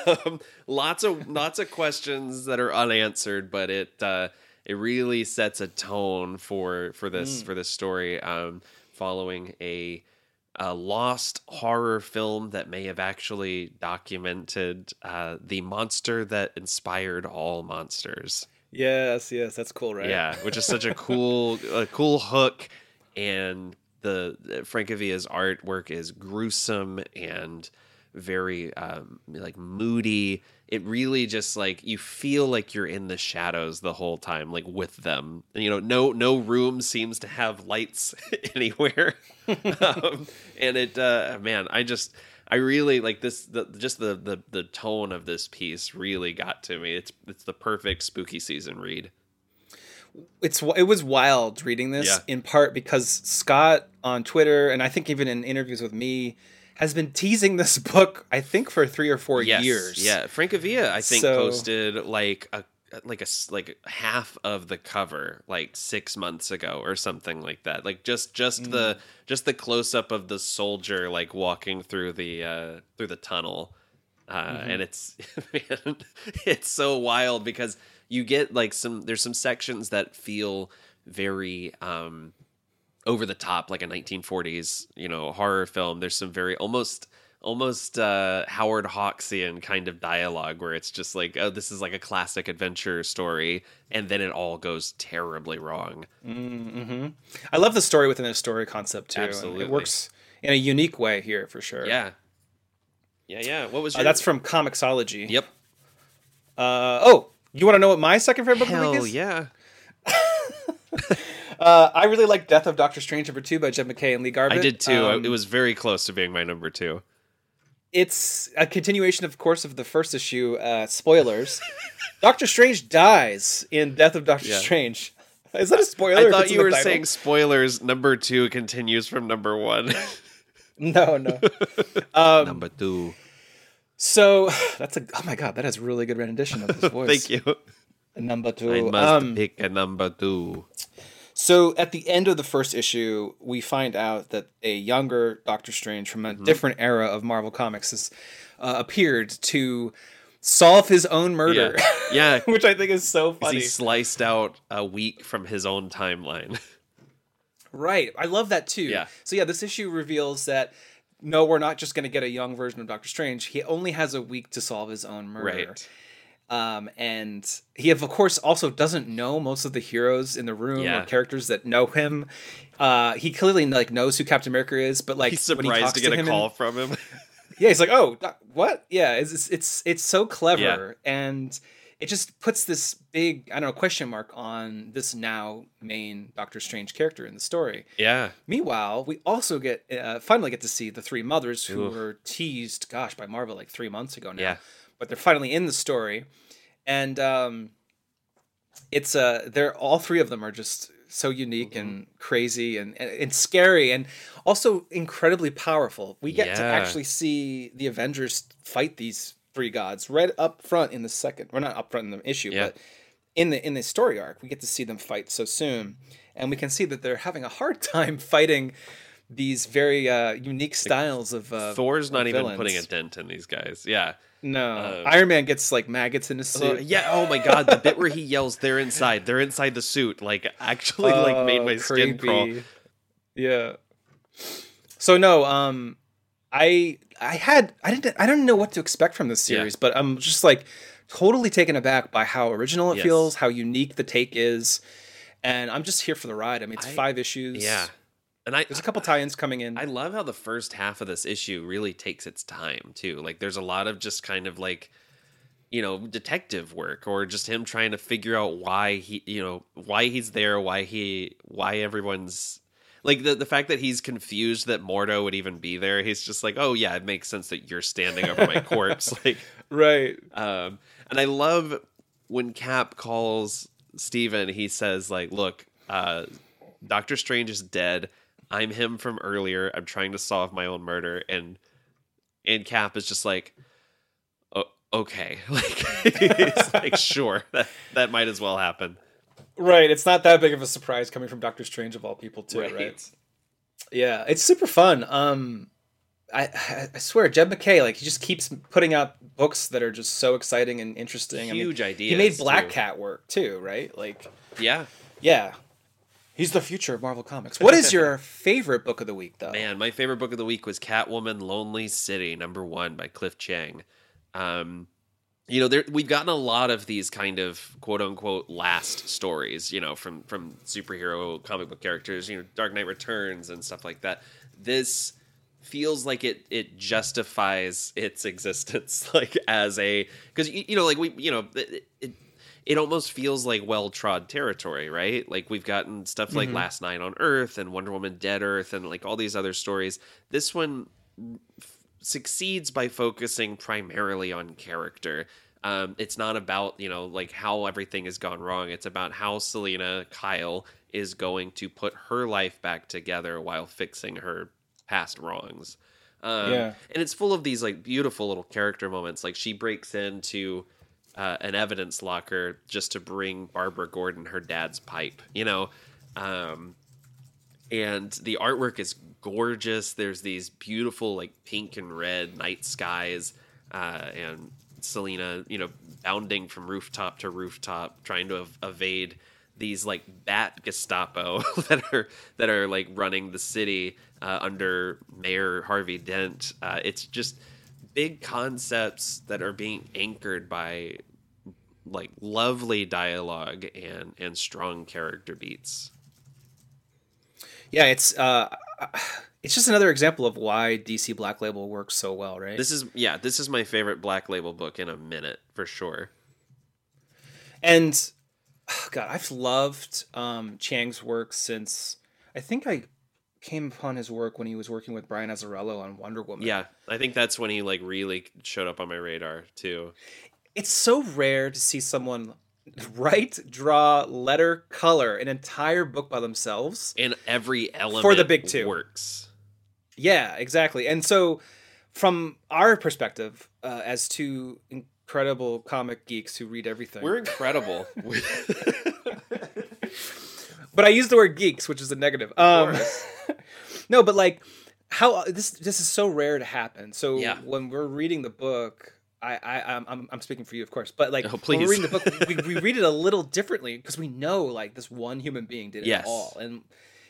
um, lots of lots of questions that are unanswered, but it uh, it really sets a tone for for this for this story. Um, following a a lost horror film that may have actually documented uh, the monster that inspired all monsters. Yes, yes, that's cool, right? Yeah, which is such a <laughs> cool, a cool hook, and the Francavilla's artwork is gruesome and very um, like moody. It really just like you feel like you're in the shadows the whole time, like with them. And, you know, no no room seems to have lights <laughs> anywhere, <laughs> um, and it uh, man, I just. I really like this. The, just the, the the tone of this piece really got to me. It's it's the perfect spooky season read. it's it was wild reading this Yeah. in part because Scott on Twitter and I think even in interviews with me has been teasing this <laughs> book I think for three or four Yes. years. Yeah, Francavilla I think So- posted like a like a like half of the cover like six months ago or something like that. Like just just the just the close up of the soldier like walking through the uh, through the tunnel, uh, and it's <laughs> man, it's so wild because you get like some there's some sections that feel very um over the top like a 1940s you know horror film there's some very almost almost uh howard hawksian kind of dialogue where it's just like oh this is like a classic adventure story and then it all goes terribly wrong mm-hmm. I love the story within a story concept too. Absolutely. it works in a unique way here for sure. yeah yeah yeah what was Uh, that's from Comixology. yep Uh, oh, you want to know what my second favorite book of the week is? yeah <laughs> Uh, I really like Death of Doctor Strange number two by Jed MacKay and Lee Garbett. i did too Um, it was very close to being my number two it's a continuation, of course, of the first issue. Uh, spoilers: <laughs> Doctor Strange dies in Death of Doctor Yeah. Strange. <laughs> Is that a spoiler? i thought you were title? saying spoilers number two continues from number one <laughs> no, no. Um, number two so <sighs> that's a oh my god, that has really good rendition of his voice. thank you Number two. i must Um, pick a number two So at the end of the first issue, we find out that a younger Doctor Strange from a different era of Marvel Comics has uh, appeared to solve his own murder, yeah <laughs> which I think is so funny. he sliced out a week from his own timeline. Right, I love that too. Yeah. So yeah, this issue reveals that no, we're not just going to get a young version of Doctor Strange. He only has a week to solve his own murder. right. Um, and he of course also doesn't know most of the heroes in the room Yeah. or characters that know him. Uh, he clearly like knows who Captain America is, but like He's he surprised talks to get a him in- call from him. <laughs> yeah, he's like, "Oh, what? Yeah, it's it's it's, it's so clever, and it just puts this big I don't know question mark on this now main Doctor Strange character in the story. yeah. Meanwhile, we also get uh, finally get to see the three mothers who Oof. were teased, gosh, by Marvel like three months ago now. Yeah. But they're finally in the story, and um, it's uh, they're all three of them are just so unique Mm-hmm. and crazy and, and and scary and also incredibly powerful. We get to actually see the Avengers fight these three gods right up front in the second. We're not up front in the issue, Yeah. but in the in the story arc, we get to see them fight so soon, and we can see that they're having a hard <laughs> time fighting these very uh, unique styles of uh, Thor's not even villains. putting a dent in these guys. Yeah. No, uh, Iron Man gets like maggots in his Uh, suit. yeah. Oh my god, the bit where he yells, "They're inside! They're inside the suit!" Like actually, like made Oh, my skin crawl. Yeah. So no, um, I I had I didn't I don't know what to expect from this Yeah. series, but I'm just like totally taken aback by how original it Yes. feels, how unique the take is, and I'm just here for the ride. I mean, it's I- five issues. Yeah. And I There's a couple tie-ins coming in. I love how the first half of this issue really takes its time too. Like there's a lot of just kind of like you know detective work or just him trying to figure out why he you know why he's there, why he why everyone's like the the fact that he's confused that Mordo would even be there. He's just like, "Oh yeah, it makes sense that you're standing over my corpse." <laughs> Like right. um, and I love when Cap calls Steven, he says, like, look, uh, Doctor Strange is dead. I'm him from earlier. I'm trying to solve my own murder. And and Cap is just like, oh, okay. <laughs> Like like, <laughs> sure, that that might as well happen. Right. It's not that big of a surprise coming from Doctor Strange of all people, too. Right. Yeah, it's super fun. Um, I I swear, Jed MacKay, like he just keeps putting out books that are just so exciting and interesting. I mean, Huge ideas. he made Black too. Cat work too, right? Like, Yeah. yeah, he's the future of Marvel Comics. What is <laughs> your favorite book of the week, though? Man, my favorite book of the week was Catwoman Lonely City, number one by Cliff Chiang. Um, you know, there we've gotten a lot of these kind of quote unquote last stories, you know, from from superhero comic book characters, you know, Dark Knight Returns and stuff like that. This feels like it it justifies its <laughs> existence like as a because you, you know like we you know it, it it almost feels like well trod territory, right? Like we've gotten stuff like Last Knight on Earth and Wonder Woman Dead Earth and like all these other stories. This one f- succeeds by focusing primarily on character. Um, it's not about you know like how everything has gone wrong. It's about how Selina Kyle is going to put her life back together while fixing her past wrongs. Um, Yeah. and it's full of these like beautiful little character moments. Like she breaks into uh, an evidence locker just to bring Barbara Gordon her dad's pipe. You know, um, and the artwork is gorgeous. There's these beautiful like pink and red night skies, uh, and Selina, you know, bounding from rooftop to rooftop, trying to ev- evade these like bat Gestapo <laughs> that are that are like running the city uh, under Mayor Harvey Dent. Uh, it's just big concepts that are being anchored by like lovely dialogue and and strong character beats. Yeah, it's uh, it's just another example of why DC Black Label works so well, right? This is yeah, this is my favorite Black Label book in a minute for sure. And God, I've loved um, Chiang's work since I think I came upon his work when he was working with Brian Azzarello on Wonder Woman. Yeah, I think that's when he like really showed up on my radar too. It's so rare to see someone write, draw, letter, color an entire book by themselves. And every element For the big two. works. Yeah, exactly. And so, from our perspective, uh, as two incredible comic geeks who read everything, We're incredible. <laughs> <laughs> but I use the word geeks, which is a negative. Um, <laughs> no, but like how this this is so rare to happen. So Yeah. when we're reading the book, I I I'm I'm, speaking for you, of course, but like Oh, please. we're reading the book, we, we read it a little differently because we know like this one human being did it Yes. all, and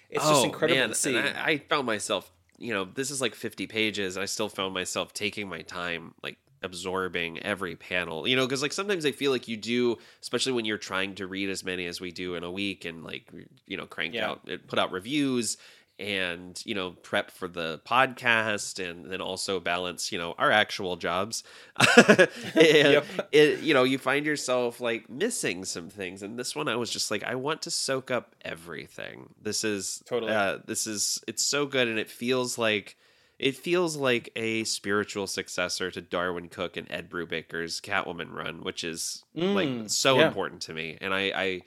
it's just incredible to see. Oh, And I, I found myself, you know, this is like 50 pages. And I still found myself taking my time, like absorbing every panel, you know, because like sometimes I feel like you do, especially when you're trying to read as many as we do in a week and like, you know, crank Yeah. out, put out reviews and you know prep for the podcast and then also balance you know our actual jobs <laughs> <laughs> and Yep. it, you know you find yourself like missing some things and this one i was just like i want to soak up everything this is Totally. uh, this is it's so good and it feels like it feels like a spiritual successor to darwin cooke and ed brubaker's catwoman run which is like Mm, so yeah. important to me and i i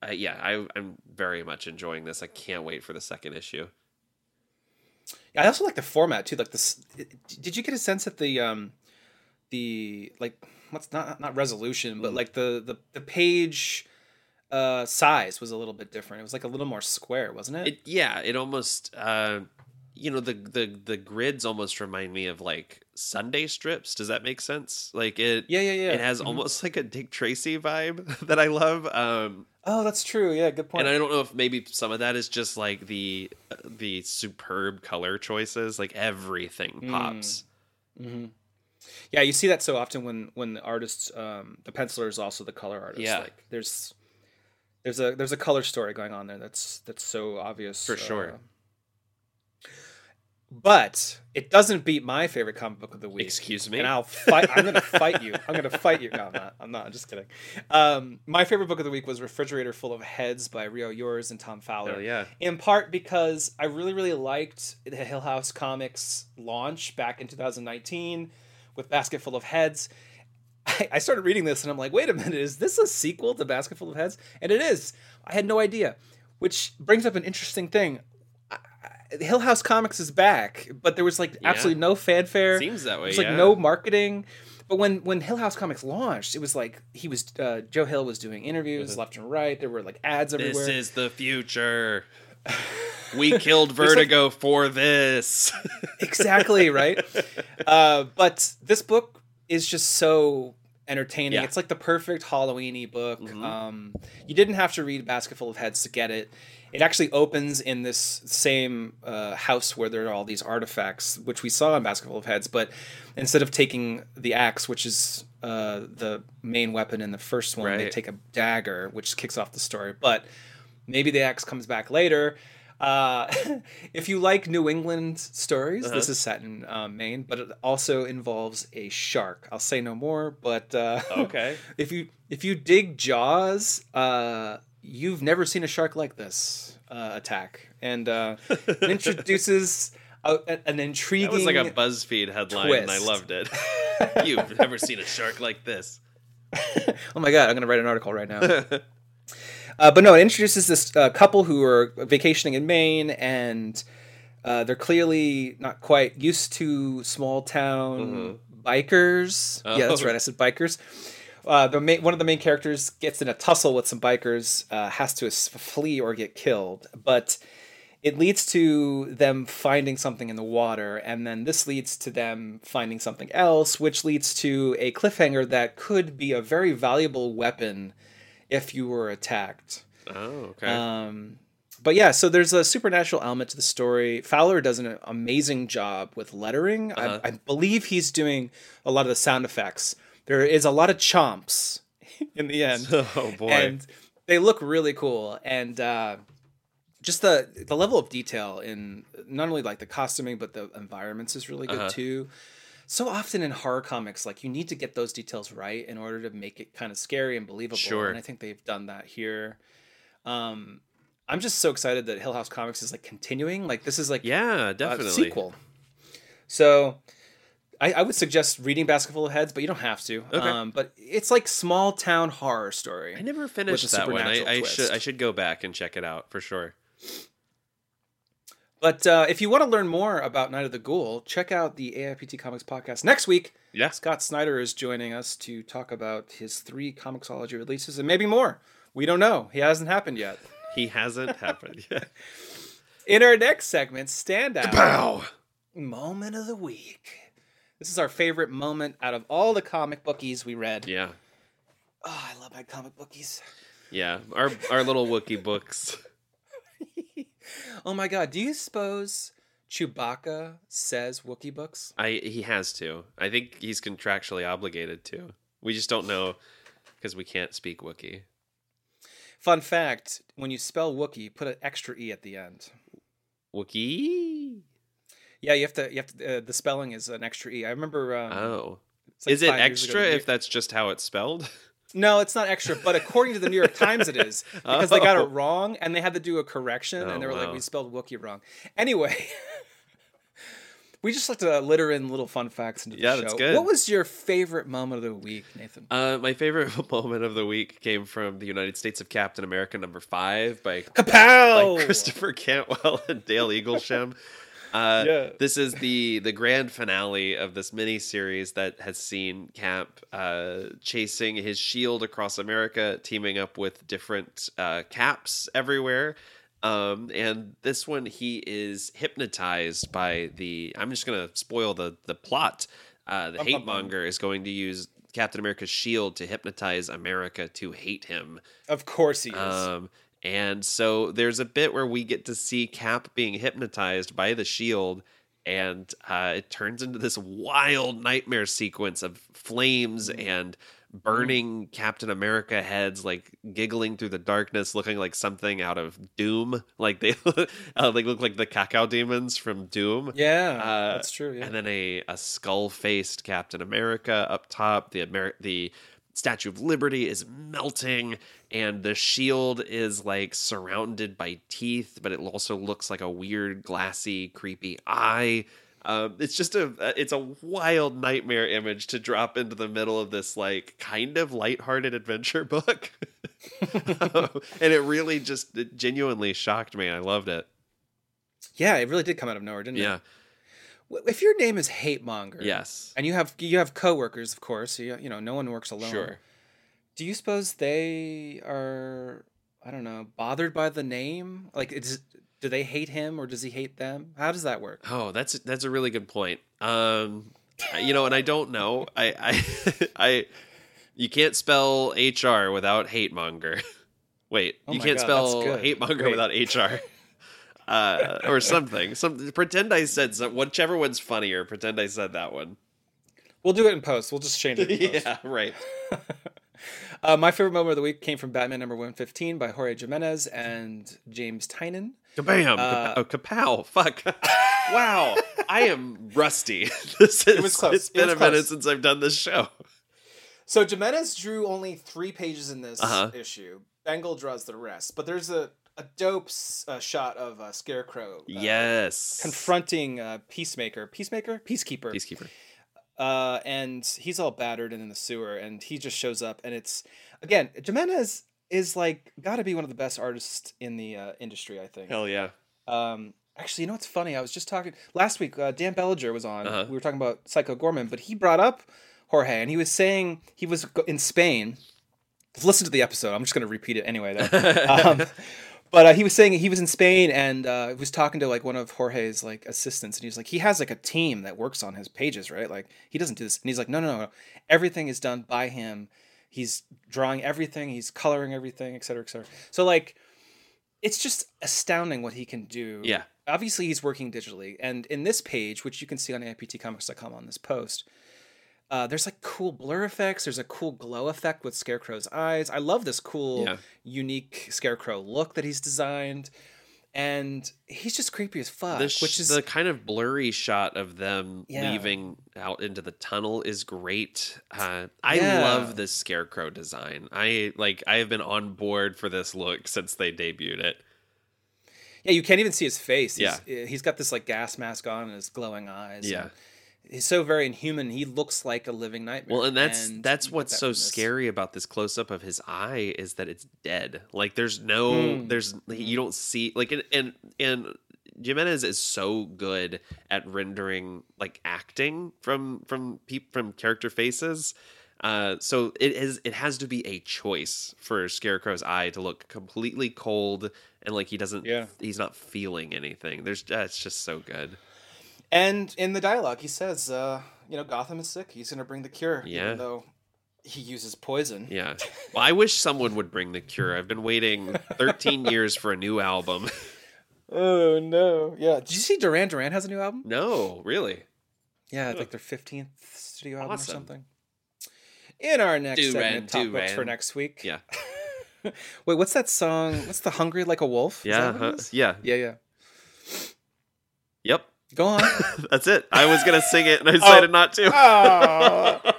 uh, yeah, I, I'm very much enjoying this. I can't wait for the second issue. I also like the format too. Like this, did you get a sense that the um, the like what's not not resolution, but Mm. like the the the page uh size was a little bit different. It was like a little more square, wasn't it? It yeah, it almost uh, you know the the the grids almost remind me of like Sunday strips. Does that make sense? Like it. yeah, yeah, yeah. It has Mhm. almost like a Dick Tracy vibe <laughs> that I love. Um, Oh, that's true. Yeah, good point. and I don't know if maybe some of that is just like the the superb color choices. Like everything Mm. pops. hmm Yeah, you see that so often when when the artists, um, the penciler is also the color artist. Yeah. like there's there's a there's a color story going on there that's that's so obvious For sure. uh, but it doesn't beat my favorite comic book of the week. Excuse me. And I'll fight. I'm gonna fight you. I'm gonna fight you. No, I'm not. I'm not. I'm just kidding. Um, my favorite book of the week was "Refrigerator Full of Heads" by Rio Youers and Tom Fowler Hell yeah. in part because I really, really liked the Hill House Comics launch back in 2019 with Basket Full of Heads. I, I started reading this and I'm like, wait a minute, is this a sequel to Basket Full of Heads? And it is. I had no idea, which brings up an interesting thing. Hill House Comics is back, but there was like Yeah. absolutely no fanfare. Seems that way. There's like yeah. no marketing. But when when Hill House Comics launched, it was like he was uh, Joe Hill was doing interviews Mhm. left and right. There were like ads everywhere. This is the future. <laughs> We killed Vertigo for this. <laughs> exactly right <laughs> uh, but this book is just so entertaining Yeah. it's like the perfect halloweeny book Mhm. um, you didn't have to read a basketful of heads to get it it actually opens in this same uh, house where there are all these artifacts which we saw in basketful of heads but instead of taking the axe which is uh, the main weapon in the first one they take a dagger which kicks off the story but maybe the axe comes back later uh, <laughs> if you like New England stories, Uh-huh. this is set in uh, Maine, but it also involves a shark. I'll say no more, but uh, okay. <laughs> if you if you dig Jaws, uh, you've never seen a shark like this uh, attack, and uh, introduces a, an intriguing. That was like a BuzzFeed headline, and I loved it. <laughs> You've never seen a shark like this. <laughs> oh my god! I'm gonna write an article right now. <laughs> Uh, but no, it introduces this uh, couple who are vacationing in Maine, and uh, they're clearly not quite used to small town bikers. Oh. Yeah, that's right. I said bikers. Uh, the main, one of the main characters gets in a tussle with some bikers, uh, has to flee or get killed, but it leads to them finding something in the water, and then this leads to them finding something else, which leads to a cliffhanger that could be a very valuable weapon if you were attacked. Oh, okay. Um, but yeah, so there's a supernatural element to the story. Fowler does an amazing job with lettering. Uh-huh. I, I believe he's doing a lot of the sound effects. There is a lot of chomps in the end, <laughs> oh boy. and they look really cool. And uh, just the the level of detail in not only like the costuming but the environments is really good Uh-huh. too. So often in horror comics, like you need to get those details right in order to make it kind of scary and believable. Sure. And I think they've done that here. Um, I'm just so excited that Hill House Comics is like continuing. Like this is like yeah, a definitely. sequel. So I, I would suggest reading Basketful of Heads, but you don't have to. Okay. Um, but it's like small town horror story. I never finished that one. I, I should I should go back and check it out for sure. But uh, if you want to learn more about Night of the Ghoul, check out the AIPT Comics podcast next week. Yeah. Scott Snyder is joining us to talk about his three Comixology releases and maybe more. We don't know. He hasn't happened yet. <laughs> He hasn't happened yet. <laughs> In our next segment, Standout Pow! Moment of the Week. This is our favorite moment out of all the comic bookies we read. Yeah. Oh, I love my comic bookies. Yeah. Our our little Wookie books. <laughs> Oh my god, do you suppose Chewbacca says Wookie books? I he has to. I think he's contractually obligated to. We just don't know because we can't speak Wookie. Fun fact when you spell Wookie, put an extra E at the end. Wookiee? Yeah, you have to. You have to. Uh, the spelling is an extra e. I remember. Um, Oh. like Is it five years ago, extra if that's just how it's spelled? <laughs> No, it's not extra. But according to the New York Times, it is <laughs> because they got Oh. it wrong and they had to do a correction, Oh, and they were like, "We spelled Wookie wrong." Anyway, <laughs> we just like to litter in little fun facts into the Yeah, show. that's good. What was your favorite moment of the week, Nathan? Uh, my favorite moment of the week came from the United States of Captain America number five by Kapow! by Christopher Cantwell and Dale Eaglesham. Uh, Yeah. This is the the grand finale of this mini series that has seen Cap uh, chasing his shield across America, teaming up with different uh, caps everywhere. Um, and this one, he is hypnotized by the. I'm just gonna spoil the the plot. Uh, the hate monger is going to use Captain America's shield to hypnotize America to hate him. Of course he is. Um, and so there's a bit where we get to see Cap being hypnotized by the shield, and uh, it turns into this wild nightmare sequence of flames and burning Captain America heads, like giggling through the darkness, looking like something out of Doom. <laughs> Like they, uh, they look like the cacodemons from Doom. yeah, uh, that's true. Yeah. And then a, a skull faced Captain America up top. The Amer- the Statue of Liberty is melting, and the shield is like surrounded by teeth, but it also looks like a weird, glassy, creepy eye. Um, it's just a it's a wild nightmare image to drop into the middle of this like kind of lighthearted adventure <laughs> book, Um, <laughs> and it really just it genuinely shocked me. I loved it. yeah, it really did come out of nowhere, didn't Yeah. it? W- If your name is Hate Monger, Yes. and you have you have coworkers, of course. You, you know, no one works alone. Sure. Do you suppose they are, I don't know, bothered by the name? Like, it's, do they hate him or does he hate them? How does that work? Oh, that's that's a really good point. Um, you know, and I don't know. I I <laughs> I you can't spell HR without hate monger. <laughs> Wait, Oh you can't God, spell hate monger without HR. <laughs> Uh, or something. Some pretend I said some, whichever one's funnier. Pretend I said that one. We'll do it in post. We'll just change it. In <laughs> post. yeah, right. <laughs> Uh, my favorite moment of the week came from Batman number 115 by Jorge Jimenez and James Tynion. Kabam! Uh, oh, kapow! Fuck! <laughs> wow, I am rusty. this is. was close. It's It been was a minute since I've done this show. So Jimenez drew only three pages in this Uh-huh. issue. Bengal draws the rest, but there's a, a dope uh, shot of uh, Scarecrow uh, yes. confronting uh, Peacemaker. Peacemaker? Peacekeeper. Peacekeeper. uh, and he's all battered and in the sewer, and he just shows up, and it's again Jimenez is like got to be one of the best artists in the uh, industry, I think. Hell yeah. Um, actually, you know what's funny? I was just talking last week. Uh, Dan Bellinger was on. Uh-huh. We were talking about Psycho Goreman, but he brought up Jorge, and he was saying he was in Spain. Listen to the episode. I'm just going to repeat it anyway. Though. <laughs> um, but uh, he was saying he was in Spain and uh, was talking to like one of Jorge's like assistants, and he was like, he has like a team that works on his pages, right? Like he doesn't do this, and he's like, no, no, no, everything is done by him. He's drawing everything, he's coloring everything, et cetera, et cetera. So like, it's just astounding what he can do. Yeah. Obviously, he's working digitally, and in this page, which you can see on AIPTcomics.com on this post, uh, there's like cool blur effects. There's a cool glow effect with Scarecrow's eyes. I love this cool, Yeah. unique Scarecrow look that he's designed, and he's just creepy as fuck. sh- which is the kind of blurry shot of them Yeah. leaving out into the tunnel is great. Uh, I Yeah. love this scarecrow design. I like. I have been on board for this look since they debuted it. yeah, you can't even see his face. He's, Yeah. he's got this like gas mask on and his glowing eyes. Yeah. and he's so very inhuman. He looks like a living nightmare. Well, and that's And that's what's that so scary about this close up of his eye is that it's dead. Like there's no Mm. there's you don't see like and and and Jimenez is so good at rendering like acting from from peop, from character faces. Uh, so it is it has to be a choice for Scarecrow's eye to look completely cold and like he doesn't Yeah. he's not feeling anything. There's uh, it's just so good. And in the dialogue, he says, uh, you know, Gotham is sick. He's going to bring the cure. Yeah. Even though he uses poison. Yeah. Well, I wish someone would bring the cure. I've been waiting 13 <laughs> years for a new album. Oh, no. Yeah. Did you see Duran Duran has a new album? No, really. Yeah, like their 15th studio album Awesome. or something. In our next Duran segment, top books for next week. Yeah. <laughs> Wait, what's that song? What's the Hungry Like a Wolf? Yeah. that what huh? it is? Yeah. Yeah, yeah. Yep. Go on. <laughs> That's it. I was gonna sing it, and I <laughs> decided not to. <laughs>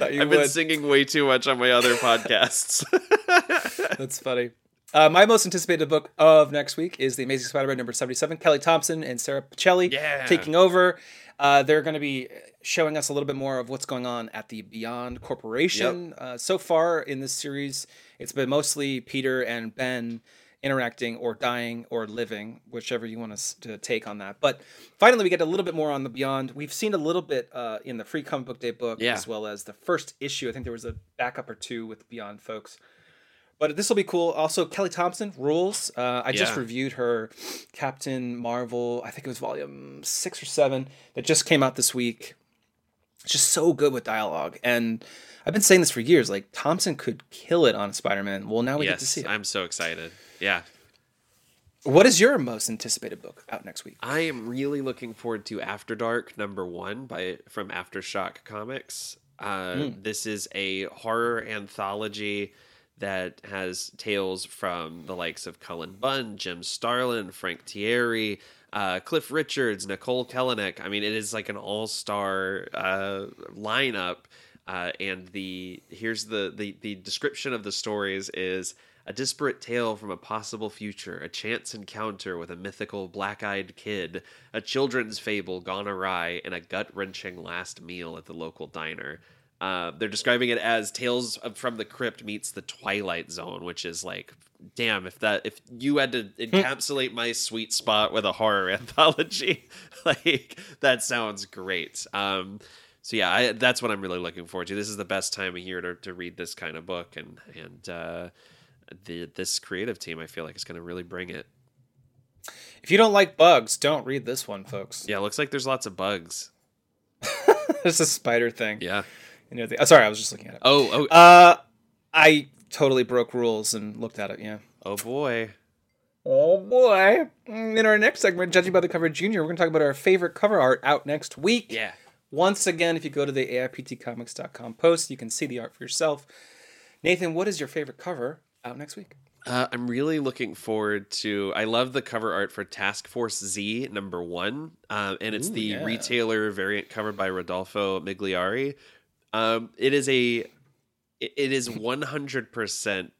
Oh. I've been would. singing way too much on my other podcasts. That's funny. Uh, my most anticipated book of next week is The Amazing Spider-Man number 77. Kelly Thompson and Sara Pichelli Yeah. taking over. Uh, they're going to be showing us a little bit more of what's going on at the Beyond Corporation. Uh, so far in this series, it's been mostly Peter and Ben interacting or dying or living, whichever you want us to take on that. But finally, we get a little bit more on the Beyond. We've seen a little bit uh, in the free comic book day book Yeah. as well as the first issue. I think there was a backup or two with Beyond folks. But this will be cool. Also, Kelly Thompson rules. Uh, I just reviewed her Captain Marvel. I think it was volume six or seven that just came out this week. It's just so good with dialogue, and I've been saying this for years. Like Thompson could kill it on Spider Man. Well, now we get to see it. I'm so excited. Yeah, What is your most anticipated book out next week? I am really looking forward to After Dark number one by from Aftershock Comics. Uh, Hmm. This is a horror anthology that has tales from the likes of Cullen Bunn, Jim Starlin, Frank Tieri, uh, Cliff Richards, Nicole Kellenick. I mean, it is like an all-star uh, lineup. Uh, and the here's the, the the description of the stories is a disparate tale from a possible future, a chance encounter with a mythical black-eyed kid, a children's fable gone awry, and a gut-wrenching last meal at the local diner. Uh, they're describing it as Tales from the Crypt meets the Twilight Zone, which is like, damn, if that if you had to encapsulate my sweet spot with a horror <laughs> anthology, <laughs> like that sounds great. Um, so yeah, I, that's what I'm really looking forward to. This is the best time of year to, to read this kind of book, and and uh, the this creative team, I feel like is going to really bring it. If you don't like bugs, don't read this one, folks. Yeah, it looks like there's lots of bugs. <laughs> There's a spider thing. Yeah. You know, the, oh, sorry, I was just looking at it. Oh oh Uh, I totally broke rules and looked at it. Yeah. oh boy. Oh boy! In our next segment, judging by the cover, Junior, we're going to talk about our favorite cover art out next week. Yeah. Once again, if you go to the AIPTcomics.com post, you can see the art for yourself. Nathan, what is your favorite cover out next week? Uh, I'm really looking forward to. I love the cover art for Task Force Z number one, uh, and it's Ooh, the yeah. retailer variant cover by Rodolfo Migliari. Um, it is a. It it is <laughs> 100. percent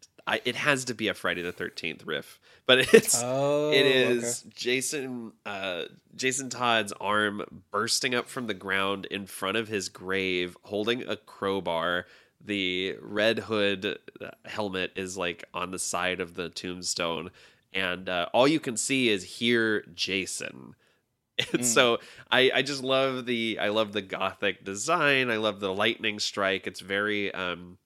It has to be a Friday the 13th riff, but <laughs> it's. Oh, It is Jason uh, Jason Todd's arm bursting up from the ground in front of his grave, holding a crowbar. The red hood uh, helmet is like on the side of the tombstone, and uh, all you can see is hear Jason. <laughs> And so I, I just love the I love the gothic design. I love the lightning strike. It's very um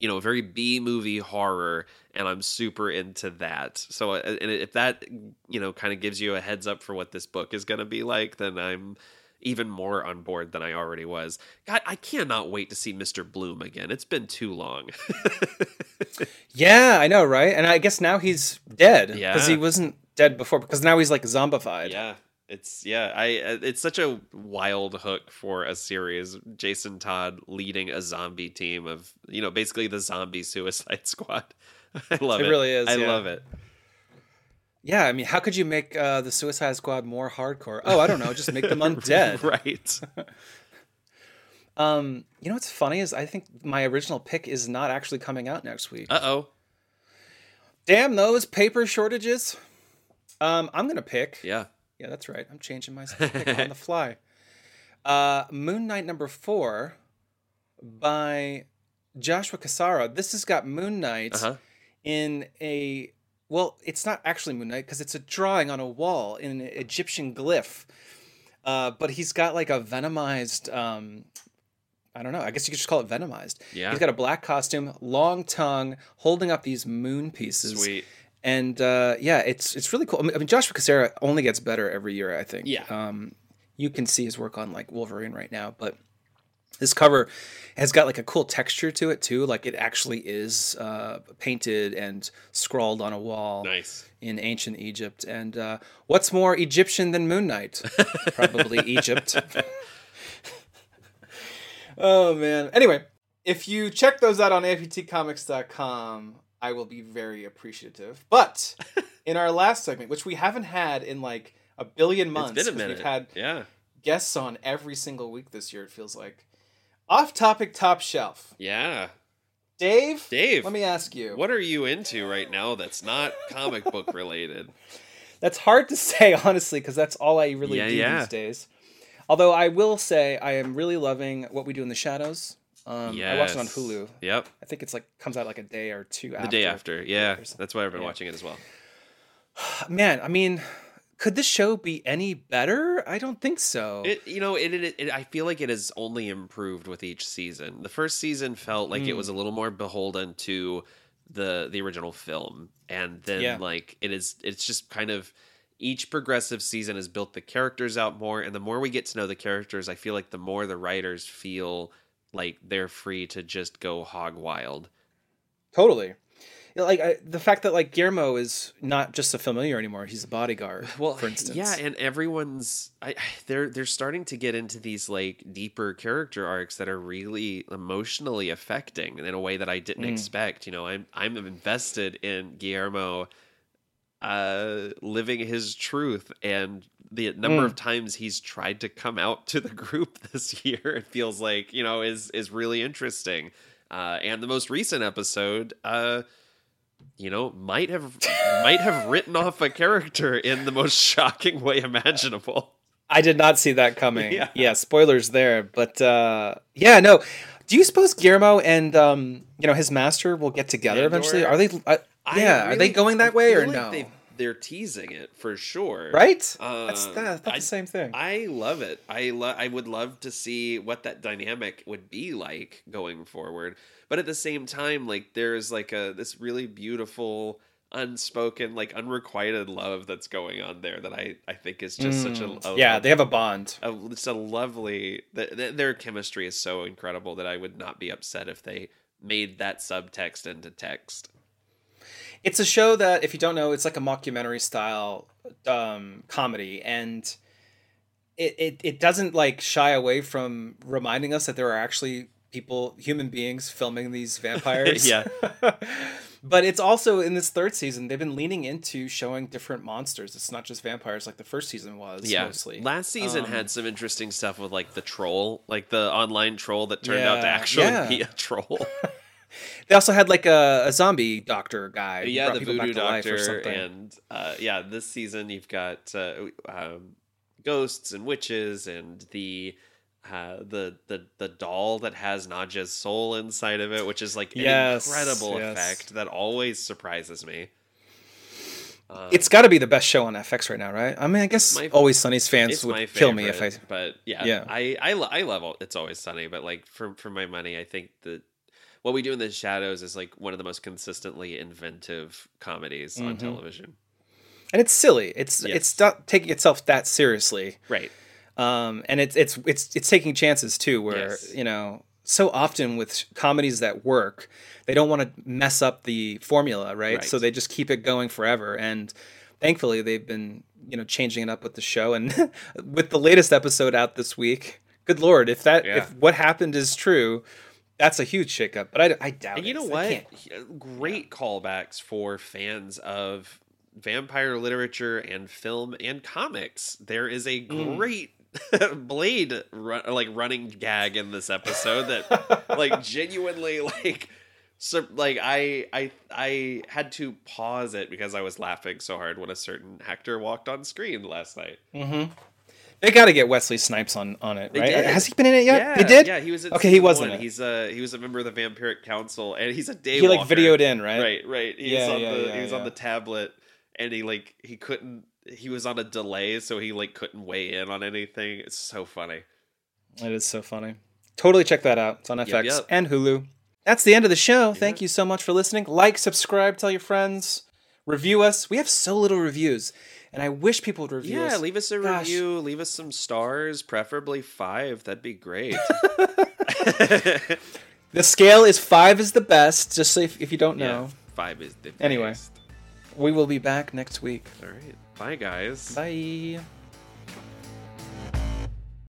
you know, very B movie horror, and I'm super into that. So, uh, and if that, you know, kind of gives you a heads up for what this book is going to be like, then I'm even more on board than I already was. God, I cannot wait to see Mr. Bloom again. It's been too long. <laughs> yeah, I know, right? And I guess now he's dead Yeah. because he wasn't dead before because now he's like zombified. yeah. It's yeah, I uh, it's such a wild hook for a series. Jason Todd leading a zombie team of, you know, basically the zombie suicide <laughs> squad. I love It it. really is, I yeah. love it. Yeah, I mean, how could you make uh, the Suicide Squad more hardcore? Oh, I don't know, just make them <laughs> undead. <laughs> right. <laughs> Um, you know what's funny is I think my original pick is not actually coming out next week. Uh-oh. Damn those paper shortages. Um, I'm gonna pick. Yeah. Yeah, that's right. I'm changing my pick on the fly. Uh, Moon Knight number four by Joshua Cassara. This has got Moon Knight Uh-huh. in a well, it's not actually Moon Knight because it's a drawing on a wall in an Egyptian glyph. Uh, but he's got like a venomized. Um, I don't know. I guess you could just call it venomized. Yeah. He's got a black costume, long tongue, holding up these moon pieces. Sweet. And uh, yeah, it's it's really cool. I mean, Joshua Cassara only gets better every year. I think. Yeah. Um, you can see his work on like Wolverine right now, but this cover has got like a cool texture to it too. Like it actually is uh, painted and scrawled on a wall Nice. in ancient Egypt. And uh, what's more Egyptian than Moon Knight? <laughs> Probably Egypt. <laughs> oh man. Anyway, if you check those out on aiptcomics.com, I will be very appreciative. But <laughs> in our last segment, which we haven't had in like a billion months, it's been a minute. we've had yeah. guests on every single week this year. It feels like off topic, top shelf. Yeah. Dave, Dave, let me ask you. what are you into right now that's not comic book <laughs> related? That's hard to say, <laughs> honestly, because that's all I really Yeah, do yeah. these days. Although I will say I am really loving what we do in the shadows. Um, I watched it on Hulu. Yep. I think it's like comes out like a day or two The after. The day after. Yeah. That's why I've been Yeah. watching it as well. <sighs> Man, I mean, could the show be any better? I don't think so. It, you know, it, it, it. I feel like it has only improved with each season. The first season felt like it Mm. was a little more beholden to the the original film, and then Yeah. like it is. It's just kind of each progressive season has built the characters out more, and the more we get to know the characters, I feel like the more the writers feel like they're free to just go hog wild. totally. Like I, the fact that like Guillermo is not just a familiar anymore; he's a bodyguard. <sighs> well for instance, yeah and everyone's I, they're they're starting to get into these like deeper character arcs that are really emotionally affecting in a way that i didn't Mm. expect you know i'm i'm invested in guillermo uh living his truth and the number Mm. of times he's tried to come out to the <laughs> group this year it feels like you know is is really interesting uh and the most recent episode uh you know might have might have written off a character in the most shocking way imaginable I did not see that coming. Yeah. Yeah, spoilers there. But uh, yeah, no. Do you suppose Guillermo and um, you know his master will get together Andor? eventually? Are they? Uh, yeah, are they going that way or like no? They- they're teasing it for sure Right? that's Um, that, that's I- the same thing. I love it. I lo- I would love to see what that dynamic would be like going forward. But at the same time, like there's like a this really beautiful unspoken like unrequited love that's going on there that I I think is just such a, Mm. a yeah, they have a bond. a, it's a lovely th- th- their chemistry is so incredible that I would not be upset if they made that subtext into text. It's a show that, if you don't know, it's like a mockumentary style um, comedy, and it, it it doesn't like shy away from reminding us that there are actually people, human beings, filming these <laughs> vampires. Yeah. <laughs> but it's also in this third season they've been leaning into showing different monsters. It's not just vampires like the first season was. yeah. mostly. Last season Um, had some interesting stuff with like the troll, like the online troll that turned out to actually yeah. be a troll. <laughs> They also had like a, a zombie doctor guy. yeah, the voodoo to or doctor, something. and uh, yeah, this season you've got uh, um, ghosts and witches, and the uh, the the the doll that has Nadja's soul inside of it, which is like an Yes, incredible yes. effect that always surprises me. Um, It's got to be the best show on FX right now, right? I mean, I guess my- Always Sunny's fans would kill me if I. favorite, But yeah, Yeah. I I, lo- I love It's Always Sunny, but like for for my money, I think that what we do in the shadows is like one of the most consistently inventive comedies on Mhm. television. And it's silly. It's Yes. it's not taking itself that seriously. Right. um, and it's it's it's it's taking chances too where Yes. you know so often with comedies that work they don't want to mess up the formula right? so they just keep it going forever and thankfully they've been you know changing it up with the show and <laughs> with the latest episode out this week good lord if that Yeah. if what happened is true that's a huge shakeup but i, I doubt And you know what? can't- Great callbacks for fans of vampire literature and film and comics. There is a Mm. great <laughs> blade run, like running gag in this episode that <laughs> like genuinely like so like I I I had to pause it because I was laughing so hard when a certain actor walked on screen last night. Mhm. They got to get wesley snipes on on it They right did. has he been in it yet Yeah, they did Yeah, he was. In Okay, he wasn't. He's a he was a member of the Vampiric Council, and he's a day. he like videoed in right Right, right. He's Yeah, on yeah, the yeah, he was on the tablet, and he like he couldn't. He was on a delay, so he like couldn't weigh in on anything. It's so funny. It is so funny. Totally check that out. It's on FX yep. and Hulu. That's the end of the show. Thank you so much for listening. Like, subscribe, tell your friends, review us. We have so little reviews, and I wish people would review Yeah, us. leave us a Gosh. review. Leave us some stars, preferably five. That'd be great. <laughs> <laughs> The scale is five is the best, just so if, if you don't know. Yeah, five is the Anyway. best. We will be back next week. All right, bye guys. Bye.